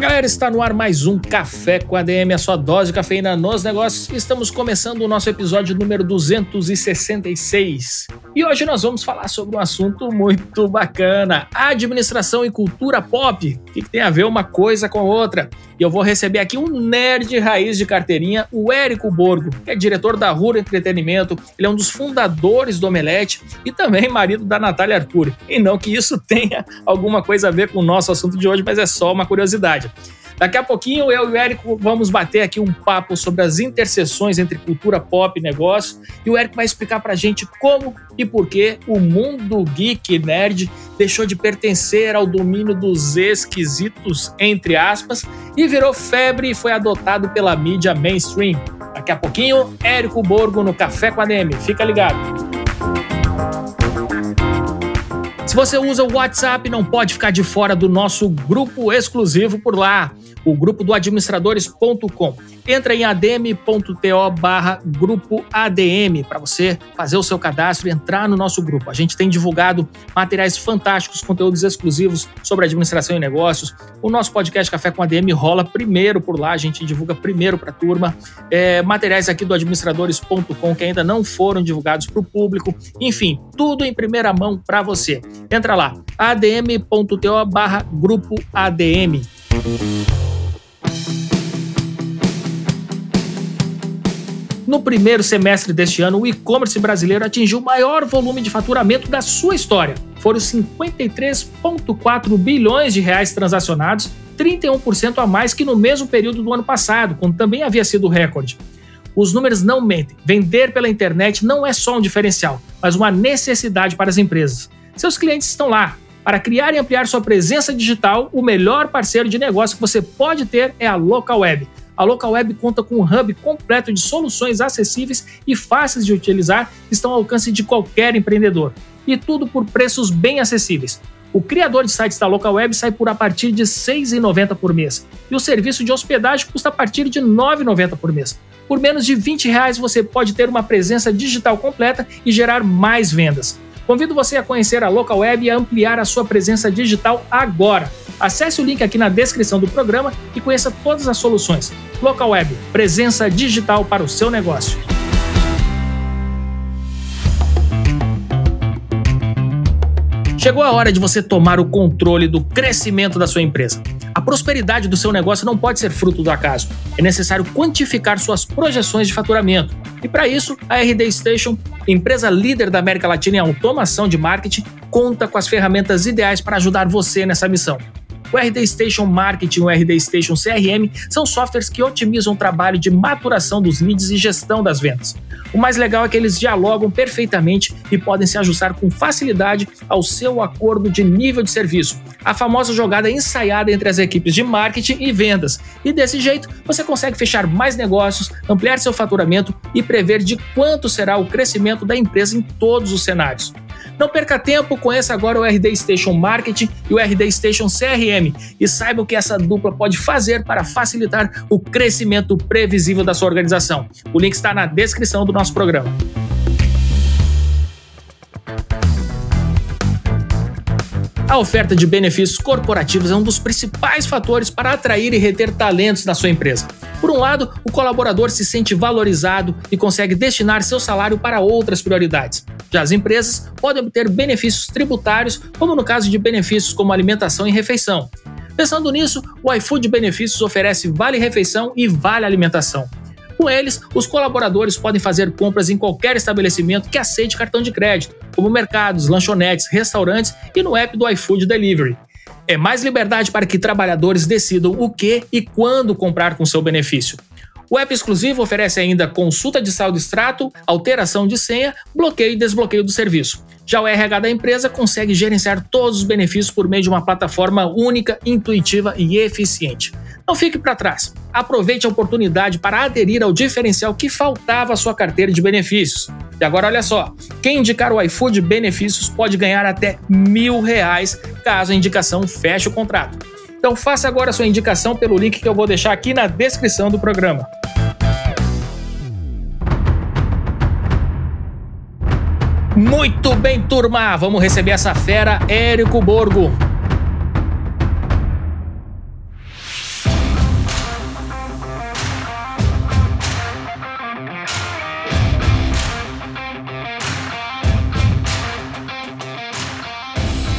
Galera, está no ar mais um Café com a DM, a sua dose de cafeína nos negócios. Estamos começando o nosso episódio número 266. E hoje nós vamos falar sobre um assunto muito bacana: administração e cultura pop. O que, tem a ver uma coisa com a outra? E eu vou receber aqui um nerd raiz de carteirinha, o Érico Borgo, que é diretor da Rura Entretenimento, ele é um dos fundadores do Omelete e também marido da Natália Arcuri. E não que isso tenha alguma coisa a ver com o nosso assunto de hoje, mas é só uma curiosidade. Daqui a pouquinho eu e o Érico vamos bater aqui um papo sobre as interseções entre cultura pop e negócio. E o Érico vai explicar pra gente como e por que o mundo geek nerd deixou de pertencer ao domínio dos esquisitos, entre aspas, e virou febre e foi adotado pela mídia mainstream. Daqui a pouquinho, Érico Borgo no Café com a DM. Fica ligado. Se você usa o WhatsApp, não pode ficar de fora do nosso grupo exclusivo por lá o grupo do administradores.com. Entra em adm.to barra grupo ADM para você fazer o seu cadastro e entrar no nosso grupo. A gente tem divulgado materiais fantásticos, conteúdos exclusivos sobre administração e negócios. O nosso podcast Café com ADM rola primeiro por lá, a gente divulga primeiro para a turma. É, materiais aqui do administradores.com que ainda não foram divulgados para o público. Enfim, tudo em primeira mão para você. Entra lá, adm.to barra grupo ADM. No primeiro semestre deste ano, o e-commerce brasileiro atingiu o maior volume de faturamento da sua história. Foram 53,4 bilhões de reais transacionados, 31% a mais que no mesmo período do ano passado, quando também havia sido recorde. Os números não mentem. Vender pela internet não é só um diferencial, mas uma necessidade para as empresas. Seus clientes estão lá. Para criar e ampliar sua presença digital, o melhor parceiro de negócio que você pode ter é a Local Web a Local Web conta com um hub completo de soluções acessíveis e fáceis de utilizar que estão ao alcance de qualquer empreendedor. E tudo por preços bem acessíveis. O criador de sites da Local Web sai por a partir de R$ 6,90 por mês. E o serviço de hospedagem custa a partir de R$ 9,90 por mês. Por menos de 20 reais você pode ter uma presença digital completa e gerar mais vendas. Convido você a conhecer a Local Web e a ampliar a sua presença digital agora. Acesse o link aqui na descrição do programa e conheça todas as soluções. Local Web, presença digital para o seu negócio. Chegou a hora de você tomar o controle do crescimento da sua empresa. A prosperidade do seu negócio não pode ser fruto do acaso. É necessário quantificar suas projeções de faturamento. E para isso, a RD Station, empresa líder da América Latina em automação de marketing, conta com as ferramentas ideais para ajudar você nessa missão. O RD Station Marketing e o RD Station CRM são softwares que otimizam o trabalho de maturação dos leads e gestão das vendas. O mais legal é que eles dialogam perfeitamente e podem se ajustar com facilidade ao seu acordo de nível de serviço, a famosa jogada ensaiada entre as equipes de marketing e vendas. E desse jeito, você consegue fechar mais negócios, ampliar seu faturamento e prever de quanto será o crescimento da empresa em todos os cenários. Não perca tempo, conheça agora o RD Station Marketing e o RD Station CRM e saiba o que essa dupla pode fazer para facilitar o crescimento previsível da sua organização. O link está na descrição do nosso programa. A oferta de benefícios corporativos é um dos principais fatores para atrair e reter talentos na sua empresa. Por um lado, o colaborador se sente valorizado e consegue destinar seu salário para outras prioridades. Já as empresas podem obter benefícios tributários, como no caso de benefícios como alimentação e refeição. Pensando nisso, o iFood Benefícios oferece vale refeição e vale alimentação. Com eles, os colaboradores podem fazer compras em qualquer estabelecimento que aceite cartão de crédito, como mercados, lanchonetes, restaurantes e no app do iFood Delivery. É mais liberdade para que trabalhadores decidam o que e quando comprar com seu benefício. O app exclusivo oferece ainda consulta de saldo extrato, alteração de senha, bloqueio e desbloqueio do serviço. Já o RH da empresa consegue gerenciar todos os benefícios por meio de uma plataforma única, intuitiva e eficiente. Não fique para trás. Aproveite a oportunidade para aderir ao diferencial que faltava à sua carteira de benefícios. E agora olha só, quem indicar o iFood Benefícios pode ganhar até mil reais caso a indicação feche o contrato. Então faça agora sua indicação pelo link que eu vou deixar aqui na descrição do programa. Muito bem, turma! Vamos receber essa fera, Érico Borgo.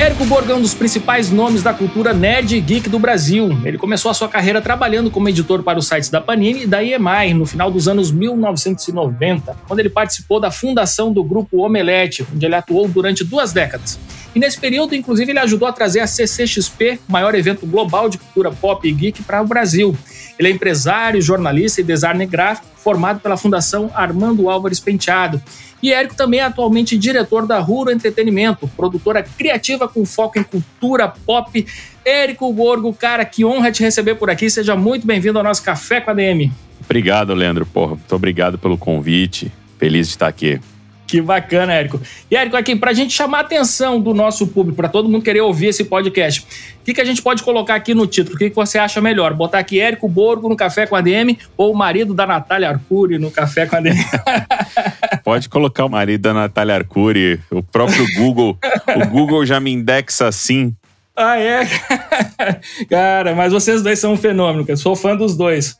Érico Borgo é um dos principais nomes da cultura nerd e geek do Brasil. Ele começou a sua carreira trabalhando como editor para os sites da Panini e da EMI no final dos anos 1990, quando ele participou da fundação do grupo Omelete, onde ele atuou durante duas décadas. E nesse período, inclusive, ele ajudou a trazer a CCXP, maior evento global de cultura pop e geek, para o Brasil. Ele é empresário, jornalista e designer gráfico, formado pela Fundação Armando Álvares Penteado e Érico também é atualmente diretor da Ruro Entretenimento, produtora criativa com foco em cultura pop. Érico Borgo, cara, que honra te receber por aqui. Seja muito bem-vindo ao nosso Café com a DM. Obrigado, Leandro. Porra, muito obrigado pelo convite. Feliz de estar aqui. Que bacana, Érico. E, Érico, aqui, para a gente chamar a atenção do nosso público, para todo mundo querer ouvir esse podcast, o que, que a gente pode colocar aqui no título? O que, que você acha melhor? Botar aqui Érico Borgo no Café com a DM ou o marido da Natália Arcuri no Café com a DM? pode colocar o marido da Natália Arcuri. O próprio Google, o Google já me indexa assim. Ah, é? Cara, mas vocês dois são um fenômeno, eu sou fã dos dois.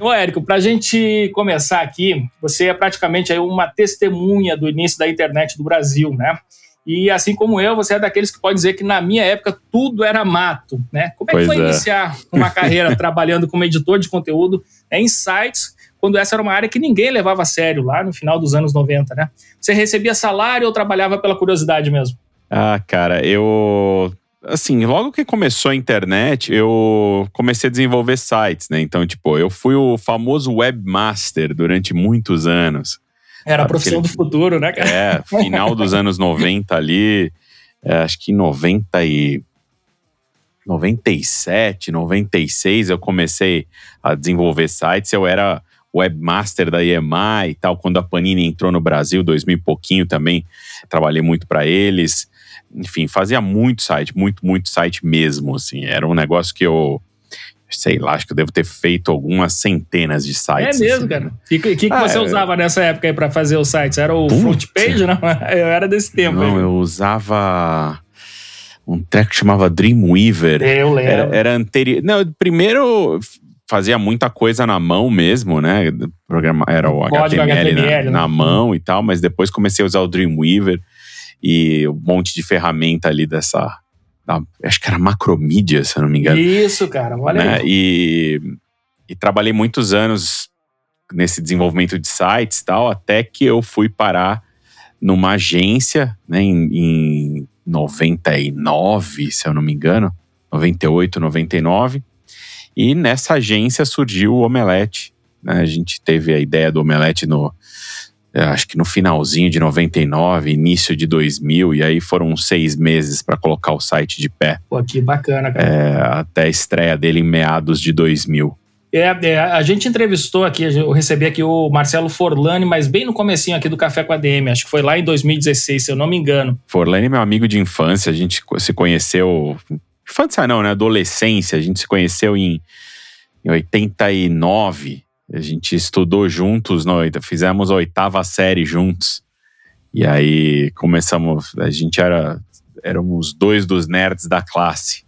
Ô, Érico, para a gente começar aqui, você é praticamente uma testemunha do início da internet do Brasil, né? E assim como eu, você é daqueles que pode dizer que na minha época tudo era mato, né? Como é pois que foi é. iniciar uma carreira trabalhando como editor de conteúdo né, em sites, quando essa era uma área que ninguém levava a sério lá no final dos anos 90, né? Você recebia salário ou trabalhava pela curiosidade mesmo? Ah, cara, eu assim, logo que começou a internet, eu comecei a desenvolver sites, né? Então, tipo, eu fui o famoso webmaster durante muitos anos. Era a profissão Aquele, do futuro, né, cara? É, final dos anos 90 ali, é, acho que em 90 e 97, 96 eu comecei a desenvolver sites, eu era webmaster da EMI e tal, quando a Panini entrou no Brasil, 2000 e pouquinho também, trabalhei muito para eles enfim, fazia muito site, muito, muito site mesmo, assim. Era um negócio que eu, sei lá, acho que eu devo ter feito algumas centenas de sites. É mesmo, assim. cara. O que, que, que ah, você é... usava nessa época aí pra fazer os sites? Era o Putz. front page, não? Eu era desse tempo. Não, aí. eu usava um treco que chamava Dreamweaver. Eu lembro. Era, era anterior. Não, primeiro fazia muita coisa na mão mesmo, né? Programa, era o HTML, HTML na, né? na mão e tal, mas depois comecei a usar o Dreamweaver e um monte de ferramenta ali dessa. Da, acho que era macromídia, se eu não me engano. Isso, cara, olha né? aí. E, e trabalhei muitos anos nesse desenvolvimento de sites e tal, até que eu fui parar numa agência, né, em, em 99, se eu não me engano, 98, 99. E nessa agência surgiu o Omelete. Né? A gente teve a ideia do Omelete no, acho que no finalzinho de 99, início de 2000, e aí foram seis meses para colocar o site de pé. Pô, que bacana, cara. É, até a estreia dele em meados de 2000. É, é, a gente entrevistou aqui, eu recebi aqui o Marcelo Forlani, mas bem no comecinho aqui do Café com a DM, acho que foi lá em 2016, se eu não me engano. Forlani é meu amigo de infância, a gente se conheceu, infância não, né, adolescência, a gente se conheceu em, em 89, a gente estudou juntos, no, fizemos a oitava série juntos. E aí começamos, a gente era éramos dois dos nerds da classe.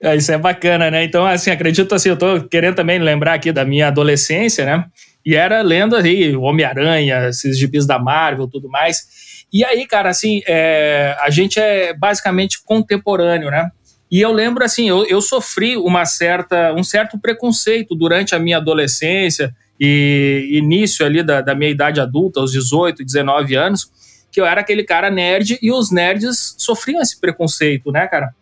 é, isso é bacana, né? Então, assim, acredito assim, eu tô querendo também lembrar aqui da minha adolescência, né? E era lendo aí Homem-Aranha, esses gibis da Marvel, tudo mais. E aí, cara, assim, é, a gente é basicamente contemporâneo, né? E eu lembro assim, eu, eu sofri uma certa, um certo preconceito durante a minha adolescência e início ali da, da minha idade adulta, aos 18, 19 anos, que eu era aquele cara nerd e os nerds sofriam esse preconceito, né, cara?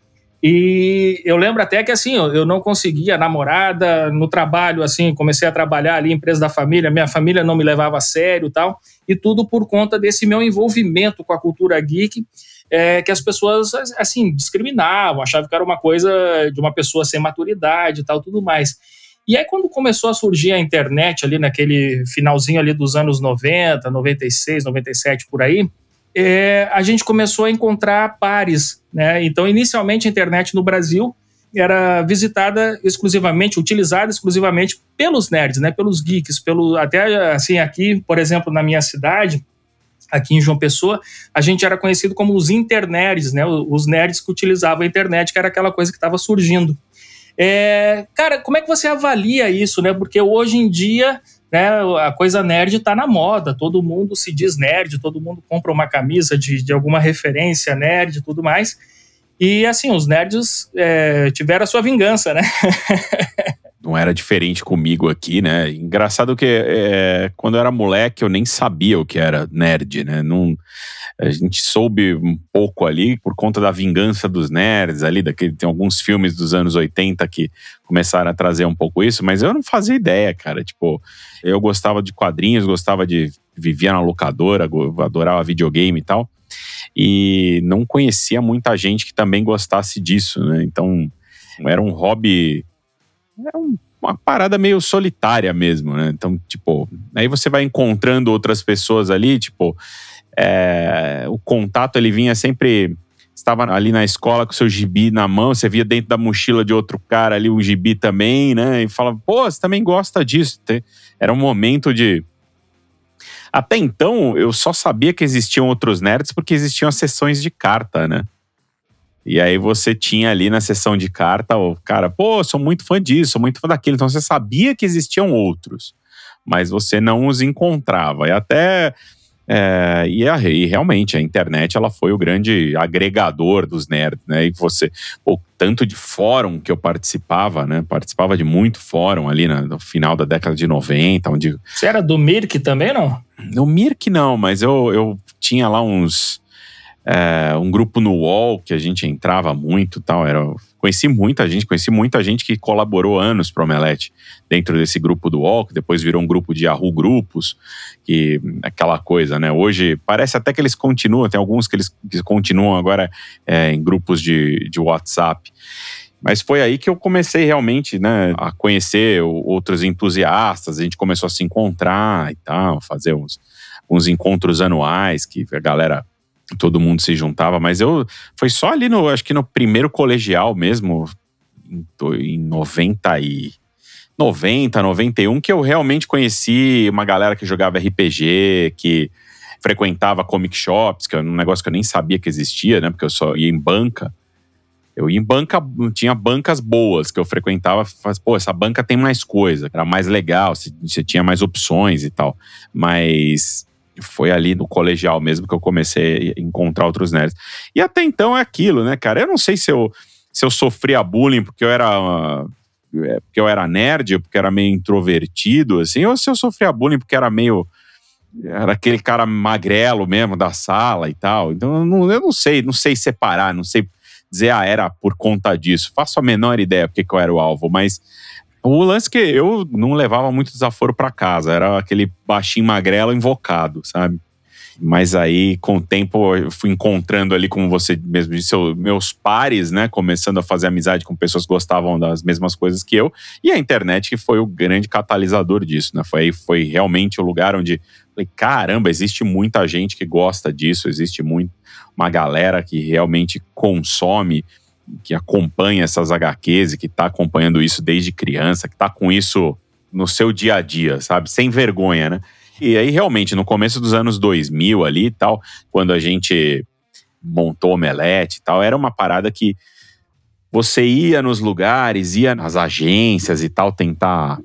E eu lembro até que assim, eu não conseguia namorada no trabalho, assim, comecei a trabalhar ali, empresa da família, minha família não me levava a sério tal, e tudo por conta desse meu envolvimento com a cultura geek é, que as pessoas, assim, discriminavam, achavam que era uma coisa de uma pessoa sem maturidade e tal, tudo mais. E aí, quando começou a surgir a internet ali naquele finalzinho ali dos anos 90, 96, 97, por aí, é, a gente começou a encontrar pares, né? Então, inicialmente, a internet no Brasil era visitada exclusivamente, utilizada exclusivamente pelos nerds, né? Pelos geeks, pelo até assim aqui, por exemplo, na minha cidade, aqui em João Pessoa, a gente era conhecido como os internerds, né? Os nerds que utilizavam a internet, que era aquela coisa que estava surgindo. É, cara, como é que você avalia isso, né? Porque hoje em dia, né, a coisa nerd está na moda, todo mundo se diz nerd, todo mundo compra uma camisa de, de alguma referência nerd e tudo mais. E assim, os nerds é, tiveram a sua vingança, né? não era diferente comigo aqui, né? Engraçado que é, quando eu era moleque eu nem sabia o que era nerd, né? Não, a gente soube um pouco ali por conta da vingança dos nerds ali, daquele, tem alguns filmes dos anos 80 que começaram a trazer um pouco isso, mas eu não fazia ideia, cara. Tipo, eu gostava de quadrinhos, gostava de. vivia na locadora, adorava videogame e tal. E não conhecia muita gente que também gostasse disso, né? Então, era um hobby é um, uma parada meio solitária mesmo, né? Então, tipo, aí você vai encontrando outras pessoas ali, tipo, é, o contato ele vinha sempre. Estava ali na escola com seu gibi na mão, você via dentro da mochila de outro cara ali um gibi também, né? E falava, pô, você também gosta disso. Era um momento de. Até então, eu só sabia que existiam outros nerds porque existiam as sessões de carta, né? E aí você tinha ali na sessão de carta o cara, pô, sou muito fã disso, sou muito fã daquilo. Então você sabia que existiam outros, mas você não os encontrava. E até. É, e, a, e, realmente a internet ela foi o grande agregador dos nerds, né? E você, pô, tanto de fórum que eu participava, né? Participava de muito fórum ali no final da década de 90, onde. Você era do Mirk também, não? No Mirk não, mas eu, eu tinha lá uns é, um grupo no UOL que a gente entrava muito tal. Era, conheci muita gente, conheci muita gente que colaborou anos para Omelete dentro desse grupo do UOL, que depois virou um grupo de Yahoo Grupos, que aquela coisa, né? Hoje parece até que eles continuam, tem alguns que eles que continuam agora é, em grupos de, de WhatsApp. Mas foi aí que eu comecei realmente né, a conhecer outros entusiastas, a gente começou a se encontrar e tal, fazer uns, uns encontros anuais que a galera todo mundo se juntava, mas eu foi só ali no, acho que no primeiro colegial mesmo, em, em 90 e 90, 91 que eu realmente conheci uma galera que jogava RPG, que frequentava comic shops, que é um negócio que eu nem sabia que existia, né? Porque eu só ia em banca. Eu ia em banca, tinha bancas boas que eu frequentava, faz, pô, essa banca tem mais coisa, era mais legal, você, você tinha mais opções e tal. Mas foi ali no colegial mesmo que eu comecei a encontrar outros nerds. E até então é aquilo, né, cara? Eu não sei se eu, se eu sofria bullying porque eu era. É, porque eu era nerd, porque era meio introvertido, assim, ou se eu sofria bullying porque era meio. Era aquele cara magrelo mesmo da sala e tal. Então eu não, eu não sei, não sei separar, não sei dizer, ah, era por conta disso. Faço a menor ideia porque que eu era o alvo, mas o lance que eu não levava muito desaforo para casa, era aquele baixinho magrelo invocado, sabe? Mas aí, com o tempo, eu fui encontrando ali, como você mesmo disse, meus pares, né? Começando a fazer amizade com pessoas que gostavam das mesmas coisas que eu. E a internet que foi o grande catalisador disso, né? Foi, foi realmente o lugar onde falei, caramba, existe muita gente que gosta disso, existe muito, uma galera que realmente consome que acompanha essas HQs e que está acompanhando isso desde criança, que está com isso no seu dia a dia, sabe? Sem vergonha, né? E aí, realmente, no começo dos anos 2000 ali e tal, quando a gente montou Omelete e tal, era uma parada que você ia nos lugares, ia nas agências e tal, tentar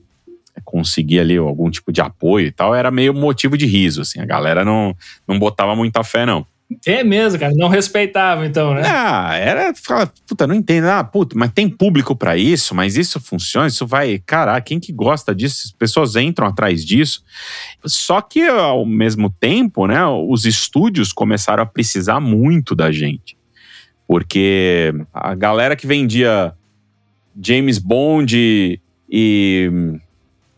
conseguir ali algum tipo de apoio e tal, era meio motivo de riso, assim. A galera não, não botava muita fé, não. É mesmo, cara. Não respeitava, então, né? Ah, era. Fala, puta, não entendo. Ah, puta, mas tem público para isso, mas isso funciona, isso vai. Caraca, quem que gosta disso? As pessoas entram atrás disso. Só que, ao mesmo tempo, né, os estúdios começaram a precisar muito da gente. Porque a galera que vendia James Bond e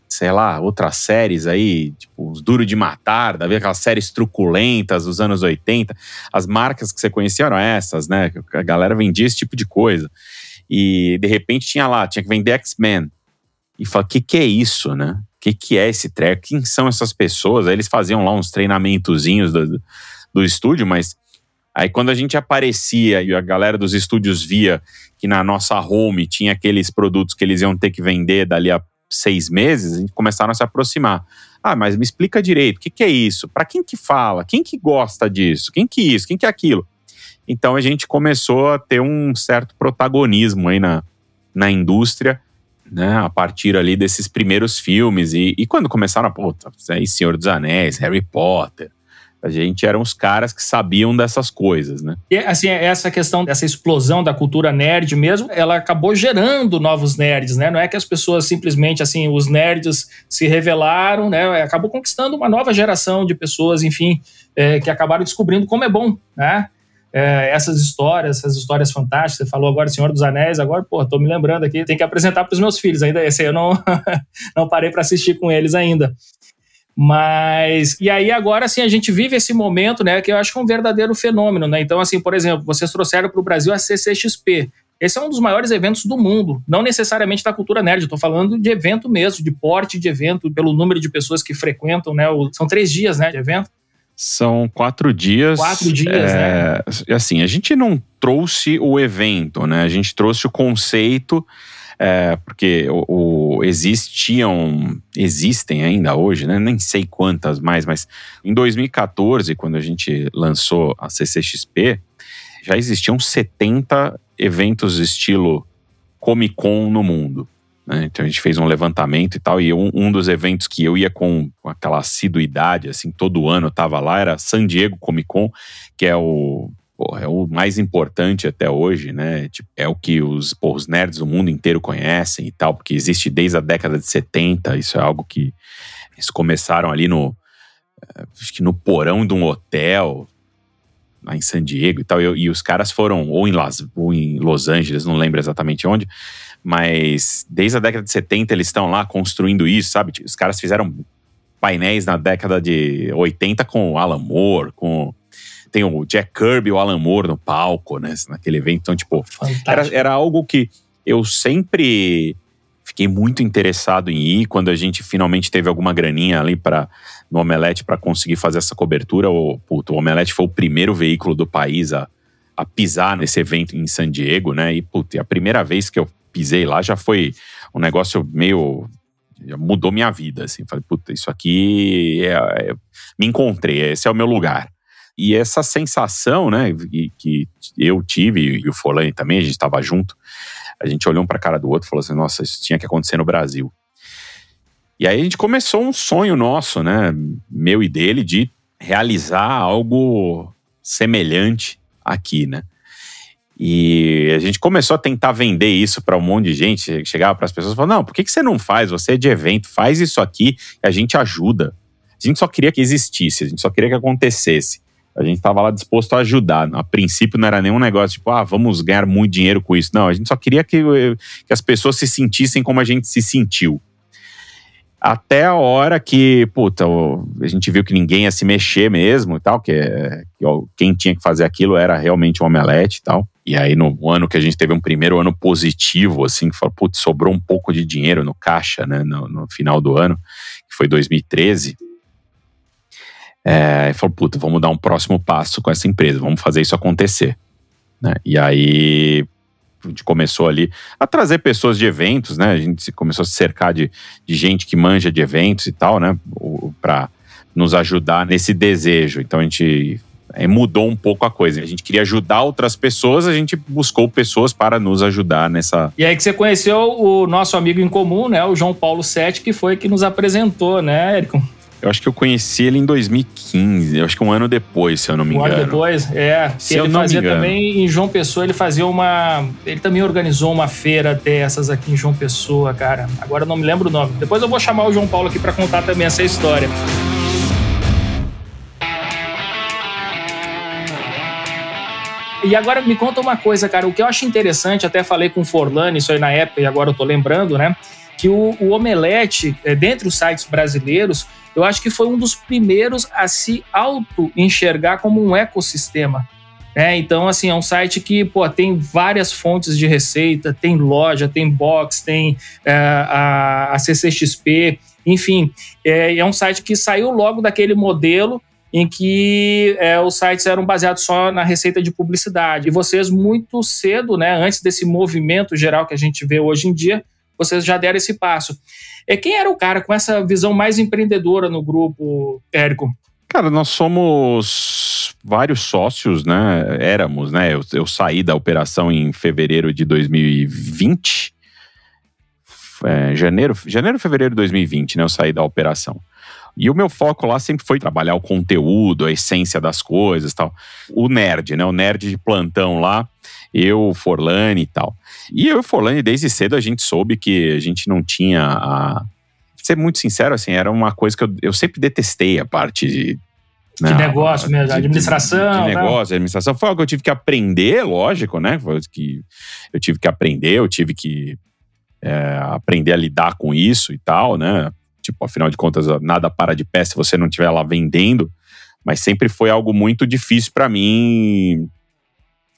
sei lá, outras séries aí, tipo os Duro de Matar, da aquelas séries truculentas dos anos 80. As marcas que você conhecia eram essas, né? A galera vendia esse tipo de coisa. E de repente tinha lá, tinha que vender X-Men. E fala, o que, que é isso, né? O que, que é esse treco? Quem são essas pessoas? Aí eles faziam lá uns treinamentozinhos do, do estúdio, mas aí quando a gente aparecia e a galera dos estúdios via que na nossa home tinha aqueles produtos que eles iam ter que vender dali a seis meses, a gente começaram a se aproximar. Ah, mas me explica direito, o que, que é isso? Para quem que fala? Quem que gosta disso? Quem que isso? Quem que é aquilo? Então a gente começou a ter um certo protagonismo aí na, na indústria, né? A partir ali desses primeiros filmes. E, e quando começaram a, pô, aí Senhor dos Anéis, Harry Potter, a gente eram os caras que sabiam dessas coisas, né? E, assim, essa questão dessa explosão da cultura nerd mesmo, ela acabou gerando novos nerds, né? Não é que as pessoas simplesmente, assim, os nerds se revelaram, né? Acabou conquistando uma nova geração de pessoas, enfim, é, que acabaram descobrindo como é bom, né? É, essas histórias, essas histórias fantásticas. Você falou agora Senhor dos Anéis, agora, pô, tô me lembrando aqui, tem que apresentar para os meus filhos. Ainda esse aí eu não, não parei para assistir com eles ainda. Mas, e aí agora, assim, a gente vive esse momento, né, que eu acho que é um verdadeiro fenômeno, né? Então, assim, por exemplo, vocês trouxeram para o Brasil a CCXP. Esse é um dos maiores eventos do mundo, não necessariamente da cultura nerd, estou falando de evento mesmo, de porte de evento, pelo número de pessoas que frequentam, né? São três dias, né, de evento. São quatro dias. Quatro dias, é, né? Assim, a gente não trouxe o evento, né? A gente trouxe o conceito é, porque o, o, existiam, existem ainda hoje, né? nem sei quantas mais, mas em 2014, quando a gente lançou a CCXP, já existiam 70 eventos estilo Comic Con no mundo. Né? Então a gente fez um levantamento e tal, e um, um dos eventos que eu ia com, com aquela assiduidade, assim, todo ano eu tava lá, era San Diego Comic Con, que é o porra, é o mais importante até hoje, né? Tipo, é o que os, porra, os nerds do mundo inteiro conhecem e tal, porque existe desde a década de 70, isso é algo que eles começaram ali no eh, acho que no porão de um hotel lá em San Diego e tal, e, e os caras foram ou em, Las, ou em Los Angeles, não lembro exatamente onde, mas desde a década de 70 eles estão lá construindo isso, sabe? Os caras fizeram painéis na década de 80 com Alan Moore, com tem o Jack Kirby e o Alan Moore no palco, né? Naquele evento. Então, tipo, era, era algo que eu sempre fiquei muito interessado em ir. Quando a gente finalmente teve alguma graninha ali para no Omelete para conseguir fazer essa cobertura, o, puto, o Omelete foi o primeiro veículo do país a, a pisar nesse evento em San Diego, né? E, puto, a primeira vez que eu pisei lá já foi um negócio meio mudou minha vida, assim. Falei, puta, isso aqui é, é, me encontrei, esse é o meu lugar. E essa sensação, né, que eu tive, e o Folani também, a gente estava junto, a gente olhou um para a cara do outro e falou assim: nossa, isso tinha que acontecer no Brasil. E aí a gente começou um sonho nosso, né, meu e dele, de realizar algo semelhante aqui, né. E a gente começou a tentar vender isso para um monte de gente. Chegava para as pessoas e falava: Não, por que, que você não faz? Você é de evento, faz isso aqui e a gente ajuda. A gente só queria que existisse, a gente só queria que acontecesse. A gente estava lá disposto a ajudar. A princípio não era nenhum negócio tipo, ah, vamos ganhar muito dinheiro com isso. Não, a gente só queria que, que as pessoas se sentissem como a gente se sentiu. Até a hora que, puta, a gente viu que ninguém ia se mexer mesmo e tal, que, que ó, quem tinha que fazer aquilo era realmente o Omelete e tal. E aí, no ano que a gente teve um primeiro ano positivo, assim, que falou, putz, sobrou um pouco de dinheiro no caixa, né, no, no final do ano, que foi 2013 é, e falou, puta, vamos dar um próximo passo com essa empresa, vamos fazer isso acontecer. Né? E aí a gente começou ali a trazer pessoas de eventos, né? A gente começou a se cercar de, de gente que manja de eventos e tal, né? Para nos ajudar nesse desejo. Então a gente é, mudou um pouco a coisa. A gente queria ajudar outras pessoas, a gente buscou pessoas para nos ajudar nessa. E aí que você conheceu o nosso amigo em comum, né? O João Paulo Sete, que foi que nos apresentou, né, Érico? Eu acho que eu conheci ele em 2015, eu acho que um ano depois, se eu não me engano. Um ano depois, é. Se ele fazia também em João Pessoa, ele fazia uma. Ele também organizou uma feira dessas aqui em João Pessoa, cara. Agora eu não me lembro o nome. Depois eu vou chamar o João Paulo aqui para contar também essa história. E agora me conta uma coisa, cara. O que eu acho interessante, até falei com o Forlani isso aí na época, e agora eu tô lembrando, né? Que o, o Omelete, é, dentre os sites brasileiros, eu acho que foi um dos primeiros a se auto-enxergar como um ecossistema. É, então, assim, é um site que pô, tem várias fontes de receita, tem loja, tem box, tem é, a, a CCXP, enfim, é, é um site que saiu logo daquele modelo em que é, os sites eram baseados só na receita de publicidade. E vocês, muito cedo, né, antes desse movimento geral que a gente vê hoje em dia, vocês já deram esse passo. É, quem era o cara com essa visão mais empreendedora no grupo, Érico? Cara, nós somos vários sócios, né? Éramos, né? Eu, eu saí da operação em fevereiro de 2020. É, janeiro, janeiro, fevereiro de 2020, né? Eu saí da operação. E o meu foco lá sempre foi trabalhar o conteúdo, a essência das coisas tal. O nerd, né? O nerd de plantão lá, eu, Forlane e tal. E eu e Forlane, desde cedo, a gente soube que a gente não tinha a. Ser muito sincero, assim, era uma coisa que eu, eu sempre detestei a parte de de negócio mesmo, de, administração. De, de negócio, de administração. Foi algo que eu tive que aprender, lógico, né? Foi que eu tive que aprender, eu tive que é, aprender a lidar com isso e tal, né? Tipo, afinal de contas, nada para de pé se você não estiver lá vendendo. Mas sempre foi algo muito difícil para mim.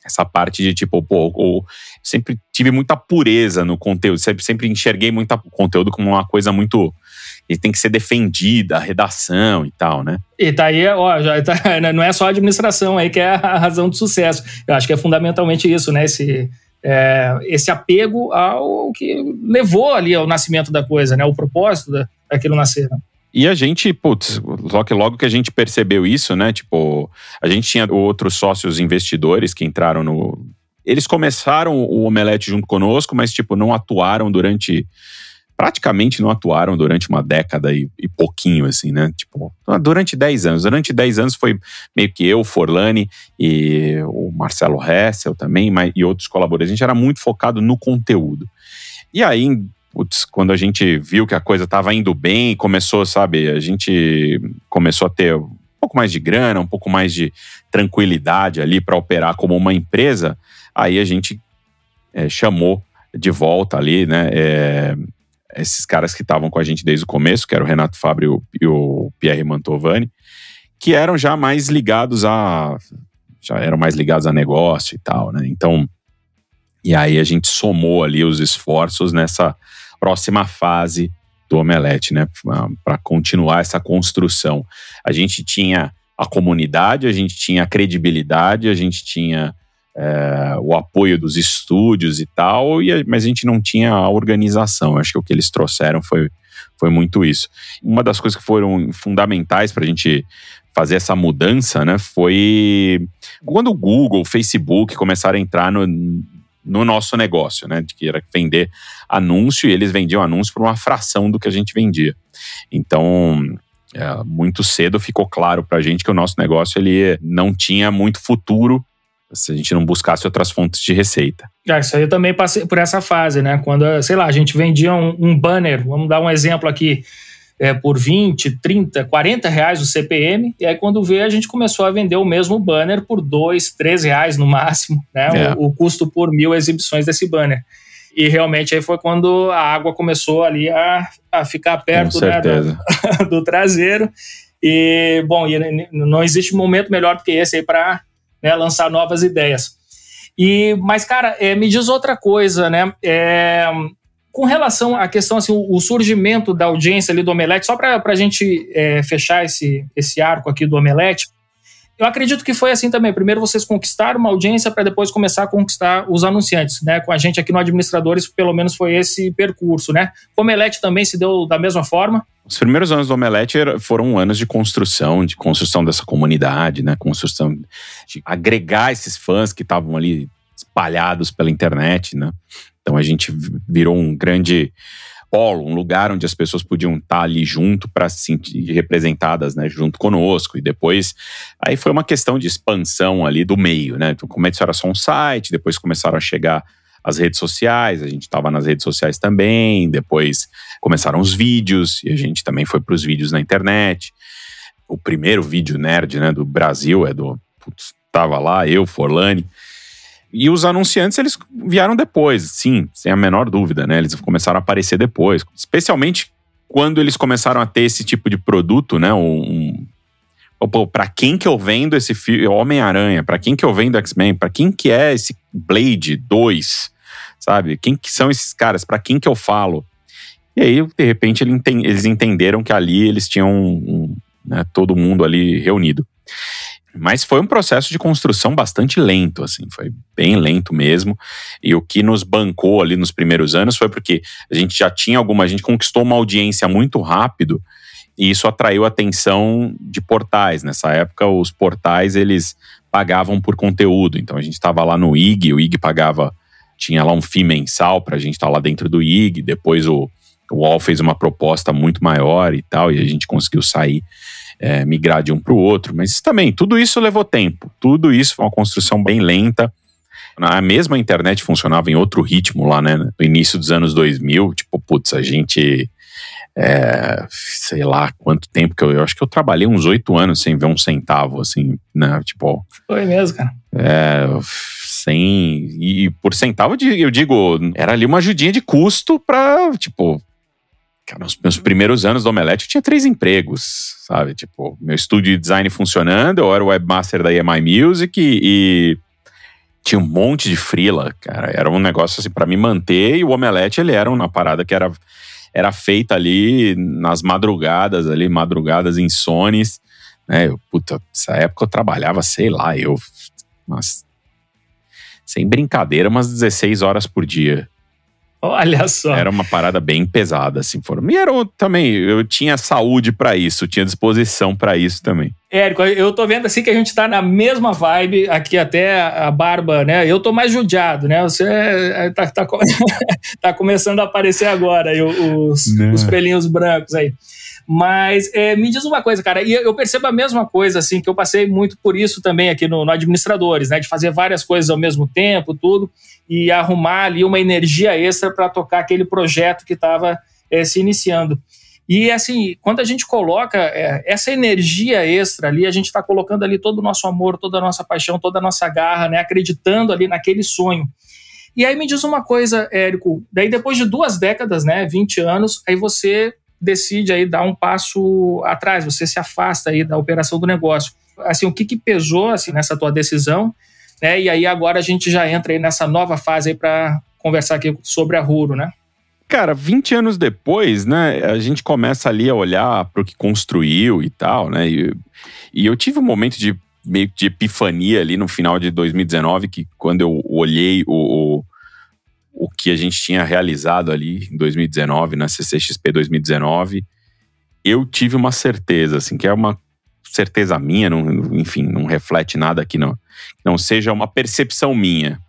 Essa parte de tipo, pô, ou, sempre tive muita pureza no conteúdo, sempre, sempre enxerguei muito conteúdo como uma coisa muito e tem que ser defendida, a redação e tal, né? E tá aí, ó, já tá, não é só a administração aí que é a razão do sucesso. Eu acho que é fundamentalmente isso, né? Esse, é, esse apego ao que levou ali ao nascimento da coisa, né? O propósito da, daquilo nascer. E a gente, putz, logo, logo que a gente percebeu isso, né? Tipo, a gente tinha outros sócios investidores que entraram no. Eles começaram o Omelete junto conosco, mas, tipo, não atuaram durante. Praticamente não atuaram durante uma década e, e pouquinho, assim, né? Tipo, durante 10 anos. Durante 10 anos foi meio que eu, Forlane e o Marcelo Hessel também, mas, e outros colaboradores. A gente era muito focado no conteúdo. E aí, putz, quando a gente viu que a coisa estava indo bem, começou, sabe, a gente começou a ter um pouco mais de grana, um pouco mais de tranquilidade ali para operar como uma empresa, aí a gente é, chamou de volta ali, né, é, esses caras que estavam com a gente desde o começo, que era o Renato Fábio e o Pierre Mantovani, que eram já mais ligados a já eram mais ligados a negócio e tal, né? Então, e aí a gente somou ali os esforços nessa próxima fase do Omelete, né? Para continuar essa construção. A gente tinha a comunidade, a gente tinha a credibilidade, a gente tinha é, o apoio dos estúdios e tal, e, mas a gente não tinha a organização. Acho que o que eles trouxeram foi, foi muito isso. Uma das coisas que foram fundamentais para a gente fazer essa mudança, né, foi quando o Google, o Facebook começaram a entrar no, no nosso negócio, né? De que era vender anúncio e eles vendiam anúncio por uma fração do que a gente vendia. Então, é, muito cedo ficou claro para a gente que o nosso negócio ele não tinha muito futuro se a gente não buscasse outras fontes de receita. É, isso aí eu também passei por essa fase, né? Quando, sei lá, a gente vendia um, um banner, vamos dar um exemplo aqui, é, por 20, 30, 40 reais o CPM, e aí quando vê a gente começou a vender o mesmo banner por 2, 3 reais no máximo, né? É. O, o, custo por mil exibições desse banner. E realmente aí foi quando a água começou ali a, a ficar perto né, do, do, traseiro. E, bom, e não existe momento melhor do que esse aí para né, lançar novas ideias. E, mas, cara, é, me diz outra coisa, né? É, com relação à questão, assim, o, surgimento da audiência ali do Omelete, só para a gente é, fechar esse, esse arco aqui do Omelete, eu acredito que foi assim também. Primeiro vocês conquistaram uma audiência para depois começar a conquistar os anunciantes, né? Com a gente aqui no Administradores, pelo menos foi esse percurso, né? O Omelete também se deu da mesma forma? Os primeiros anos do Omelete foram anos de construção, de construção dessa comunidade, né? Construção de agregar esses fãs que estavam ali espalhados pela internet, né? Então a gente virou um grande polo, um lugar onde as pessoas podiam estar ali junto para se sentir representadas, né, junto conosco. E depois, aí foi uma questão de expansão ali do meio, né? Então começou era só um site, depois começaram a chegar as redes sociais, a gente estava nas redes sociais também, depois começaram os vídeos e a gente também foi para os vídeos na internet. O primeiro vídeo nerd, né, do Brasil é do, putz, tava lá eu, Forlane, E os anunciantes, eles vieram depois, sim, sem a menor dúvida, né? Eles começaram a aparecer depois. Especialmente quando eles começaram a ter esse tipo de produto, né? Um, um para quem que eu vendo esse Homem-Aranha? Para quem que eu vendo X-Men? Para quem que é esse Blade 2? Sabe? Quem que são esses caras? Para quem que eu falo? E aí, de repente, eles entenderam que ali eles tinham um, um, né, todo mundo ali reunido. Mas foi um processo de construção bastante lento, assim, foi bem lento mesmo. E o que nos bancou ali nos primeiros anos foi porque a gente já tinha alguma, a gente conquistou uma audiência muito rápido e isso atraiu a atenção de portais. Nessa época, os portais eles pagavam por conteúdo. Então a gente estava lá no IG, o IG pagava, tinha lá um FII mensal para a gente estar tá lá dentro do IG. Depois o, o UOL fez uma proposta muito maior e tal, e a gente conseguiu sair é, migrar de um para o outro, mas também tudo isso levou tempo, tudo isso foi uma construção bem lenta. A mesma internet funcionava em outro ritmo lá, né? No início dos anos 2000, tipo, putz, a gente. É, sei lá quanto tempo que eu, eu acho que eu trabalhei uns oito anos sem ver um centavo, assim, né? Tipo. Foi mesmo, cara. É, sem. E por centavo, eu digo, era ali uma ajudinha de custo pra, tipo, Cara, nos meus primeiros anos do Omelete eu tinha três empregos, sabe? Tipo, meu estúdio de design funcionando, eu era o webmaster da EMI Music e, e tinha um monte de frila, cara. Era um negócio assim para me manter e o Omelete ele era uma parada que era, era feita ali nas madrugadas, ali, madrugadas insones, né? Eu, puta, nessa época eu trabalhava, sei lá, eu. Mas, sem brincadeira, umas 16 horas por dia. Olha só. Era uma parada bem pesada, assim. Foram. E era também, eu tinha saúde para isso, tinha disposição para isso também. Érico, eu tô vendo assim que a gente tá na mesma vibe, aqui até a barba, né? Eu tô mais judiado, né? Você é, tá, tá, tá começando a aparecer agora aí, os, os pelinhos brancos aí. Mas é, me diz uma coisa, cara, e eu percebo a mesma coisa, assim, que eu passei muito por isso também aqui no, no Administradores, né? De fazer várias coisas ao mesmo tempo, tudo, e arrumar ali uma energia extra para tocar aquele projeto que estava é, se iniciando. E assim, quando a gente coloca é, essa energia extra ali, a gente está colocando ali todo o nosso amor, toda a nossa paixão, toda a nossa garra, né? Acreditando ali naquele sonho. E aí me diz uma coisa, Érico, daí depois de duas décadas, né, 20 anos, aí você decide aí dar um passo atrás, você se afasta aí da operação do negócio. Assim, o que, que pesou assim, nessa tua decisão? Né? E aí agora a gente já entra aí nessa nova fase para conversar aqui sobre a Ruro, né? Cara, 20 anos depois, né, a gente começa ali a olhar para o que construiu e tal, né? E, e eu tive um momento de meio de epifania ali no final de 2019, que quando eu olhei o, o o que a gente tinha realizado ali em 2019, na CCXP 2019, eu tive uma certeza, assim, que é uma certeza minha, não, enfim, não reflete nada que não, não seja uma percepção minha.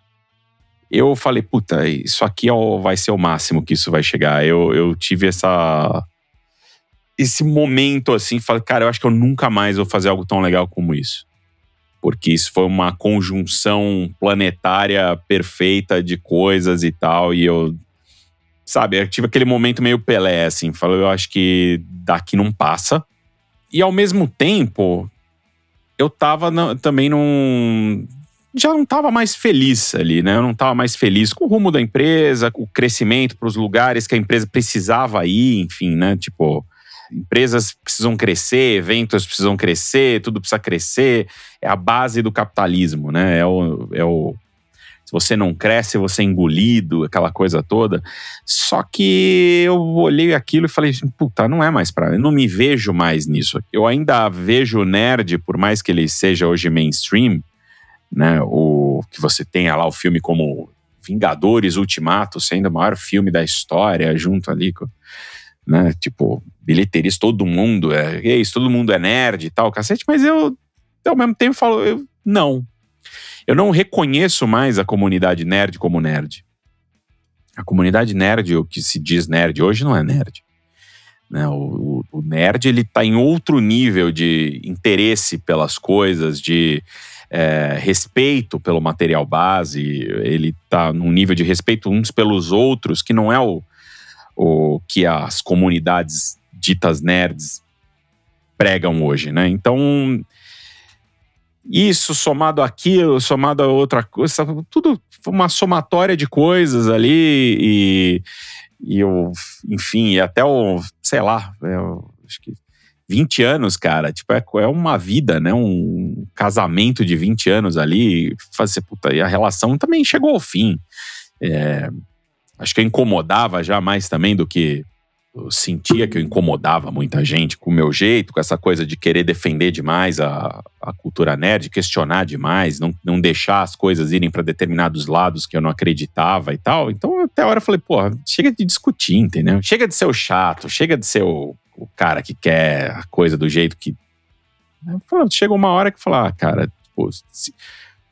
Eu falei, puta, isso aqui é vai ser o máximo que isso vai chegar. Eu, eu tive essa. Esse momento assim, falei, cara, eu acho que eu nunca mais vou fazer algo tão legal como isso porque isso foi uma conjunção planetária perfeita de coisas e tal, e eu, sabe, eu tive aquele momento meio Pelé, assim, falou, eu acho que daqui não passa. E ao mesmo tempo, eu tava na, também num. Já não tava mais feliz ali, né? Eu não tava mais feliz com o rumo da empresa, com o crescimento para os lugares que a empresa precisava ir, enfim, né? Tipo, empresas precisam crescer, eventos precisam crescer, tudo precisa crescer. É a base do capitalismo, né? É o, é o se você não cresce, você é engolido, aquela coisa toda. Só que eu olhei aquilo e falei, puta, não é mais para, eu não me vejo mais nisso. Eu ainda vejo o nerd, por mais que ele seja hoje mainstream, né? O que você tenha lá o filme como Vingadores Ultimato, sendo o maior filme da história, junto ali com né? Tipo, bilheterias, todo mundo é, é isso, todo mundo é nerd e tal, cacete, mas eu, ao mesmo tempo, falo, eu, não. Eu não reconheço mais a comunidade nerd como nerd. A comunidade nerd, o que se diz nerd hoje, não é nerd. Né? O, o, o nerd, ele tá em outro nível de interesse pelas coisas, de é, respeito pelo material base, ele tá num nível de respeito uns pelos outros, que não é o, o que as comunidades ditas nerds pregam hoje, né? Então, isso somado aquilo, somado a outra coisa, tudo uma somatória de coisas ali e, e eu, enfim, até o, sei lá, eu, acho que 20 anos, cara, tipo, é, é uma vida, né? Um casamento de 20 anos ali, fazer, puta, e a relação também chegou ao fim. É, acho que incomodava já mais também do que eu sentia que eu incomodava muita gente com o meu jeito, com essa coisa de querer defender demais a, a cultura nerd, questionar demais, não, não deixar as coisas irem para determinados lados que eu não acreditava e tal. Então, até a hora eu falei, porra, chega de discutir, entendeu? Chega de ser o chato, chega de ser o, o cara que quer a coisa do jeito que. Chega uma hora que fala, ah, cara, tipo, se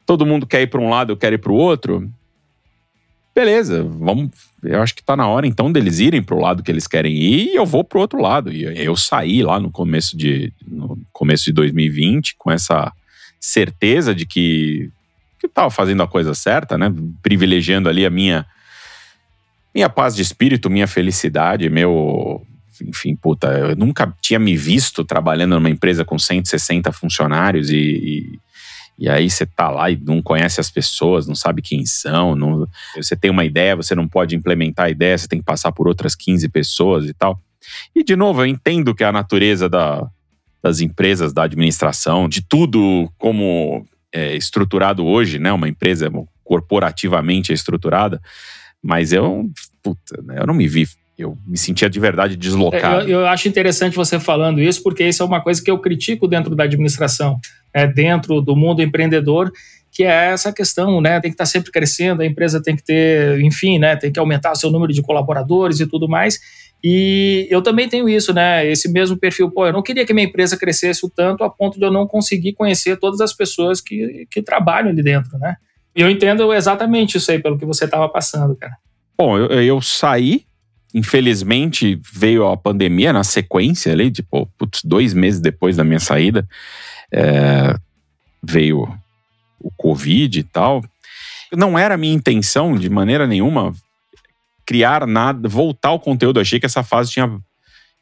todo mundo quer ir para um lado, eu quero ir para o outro beleza, vamos. Eu acho que tá na hora então deles irem pro lado que eles querem ir e eu vou pro outro lado. E eu saí lá no começo de, no começo de 2020 com essa certeza de que, que eu tava fazendo a coisa certa, né? Privilegiando ali a minha, minha paz de espírito, minha felicidade, meu. Enfim, puta, eu nunca tinha me visto trabalhando numa empresa com 160 funcionários e, e e aí você tá lá e não conhece as pessoas, não sabe quem são, não, você tem uma ideia, você não pode implementar a ideia, você tem que passar por outras 15 pessoas e tal. E de novo, eu entendo que a natureza da, das empresas, da administração, de tudo como é estruturado hoje, né? Uma empresa corporativamente estruturada, mas eu, puta, né, eu não me vi eu me sentia de verdade deslocado. Eu, eu, acho interessante você falando isso, porque isso é uma coisa que eu critico dentro da administração, é, dentro do mundo empreendedor, que é essa questão, né? Tem que estar sempre crescendo, a empresa tem que ter, enfim, né? Tem que aumentar o seu número de colaboradores e tudo mais. E eu também tenho isso, né? Esse mesmo perfil. Pô, eu não queria que minha empresa crescesse o tanto a ponto de eu não conseguir conhecer todas as pessoas que, que trabalham ali dentro, né? E eu entendo exatamente isso aí, pelo que você estava passando, cara. Bom, eu, eu saí Infelizmente veio a pandemia na sequência ali, tipo, putz, dois meses depois da minha saída, é, veio o Covid e tal. Não era minha intenção, de maneira nenhuma, criar nada, voltar ao conteúdo. Eu achei que essa fase tinha.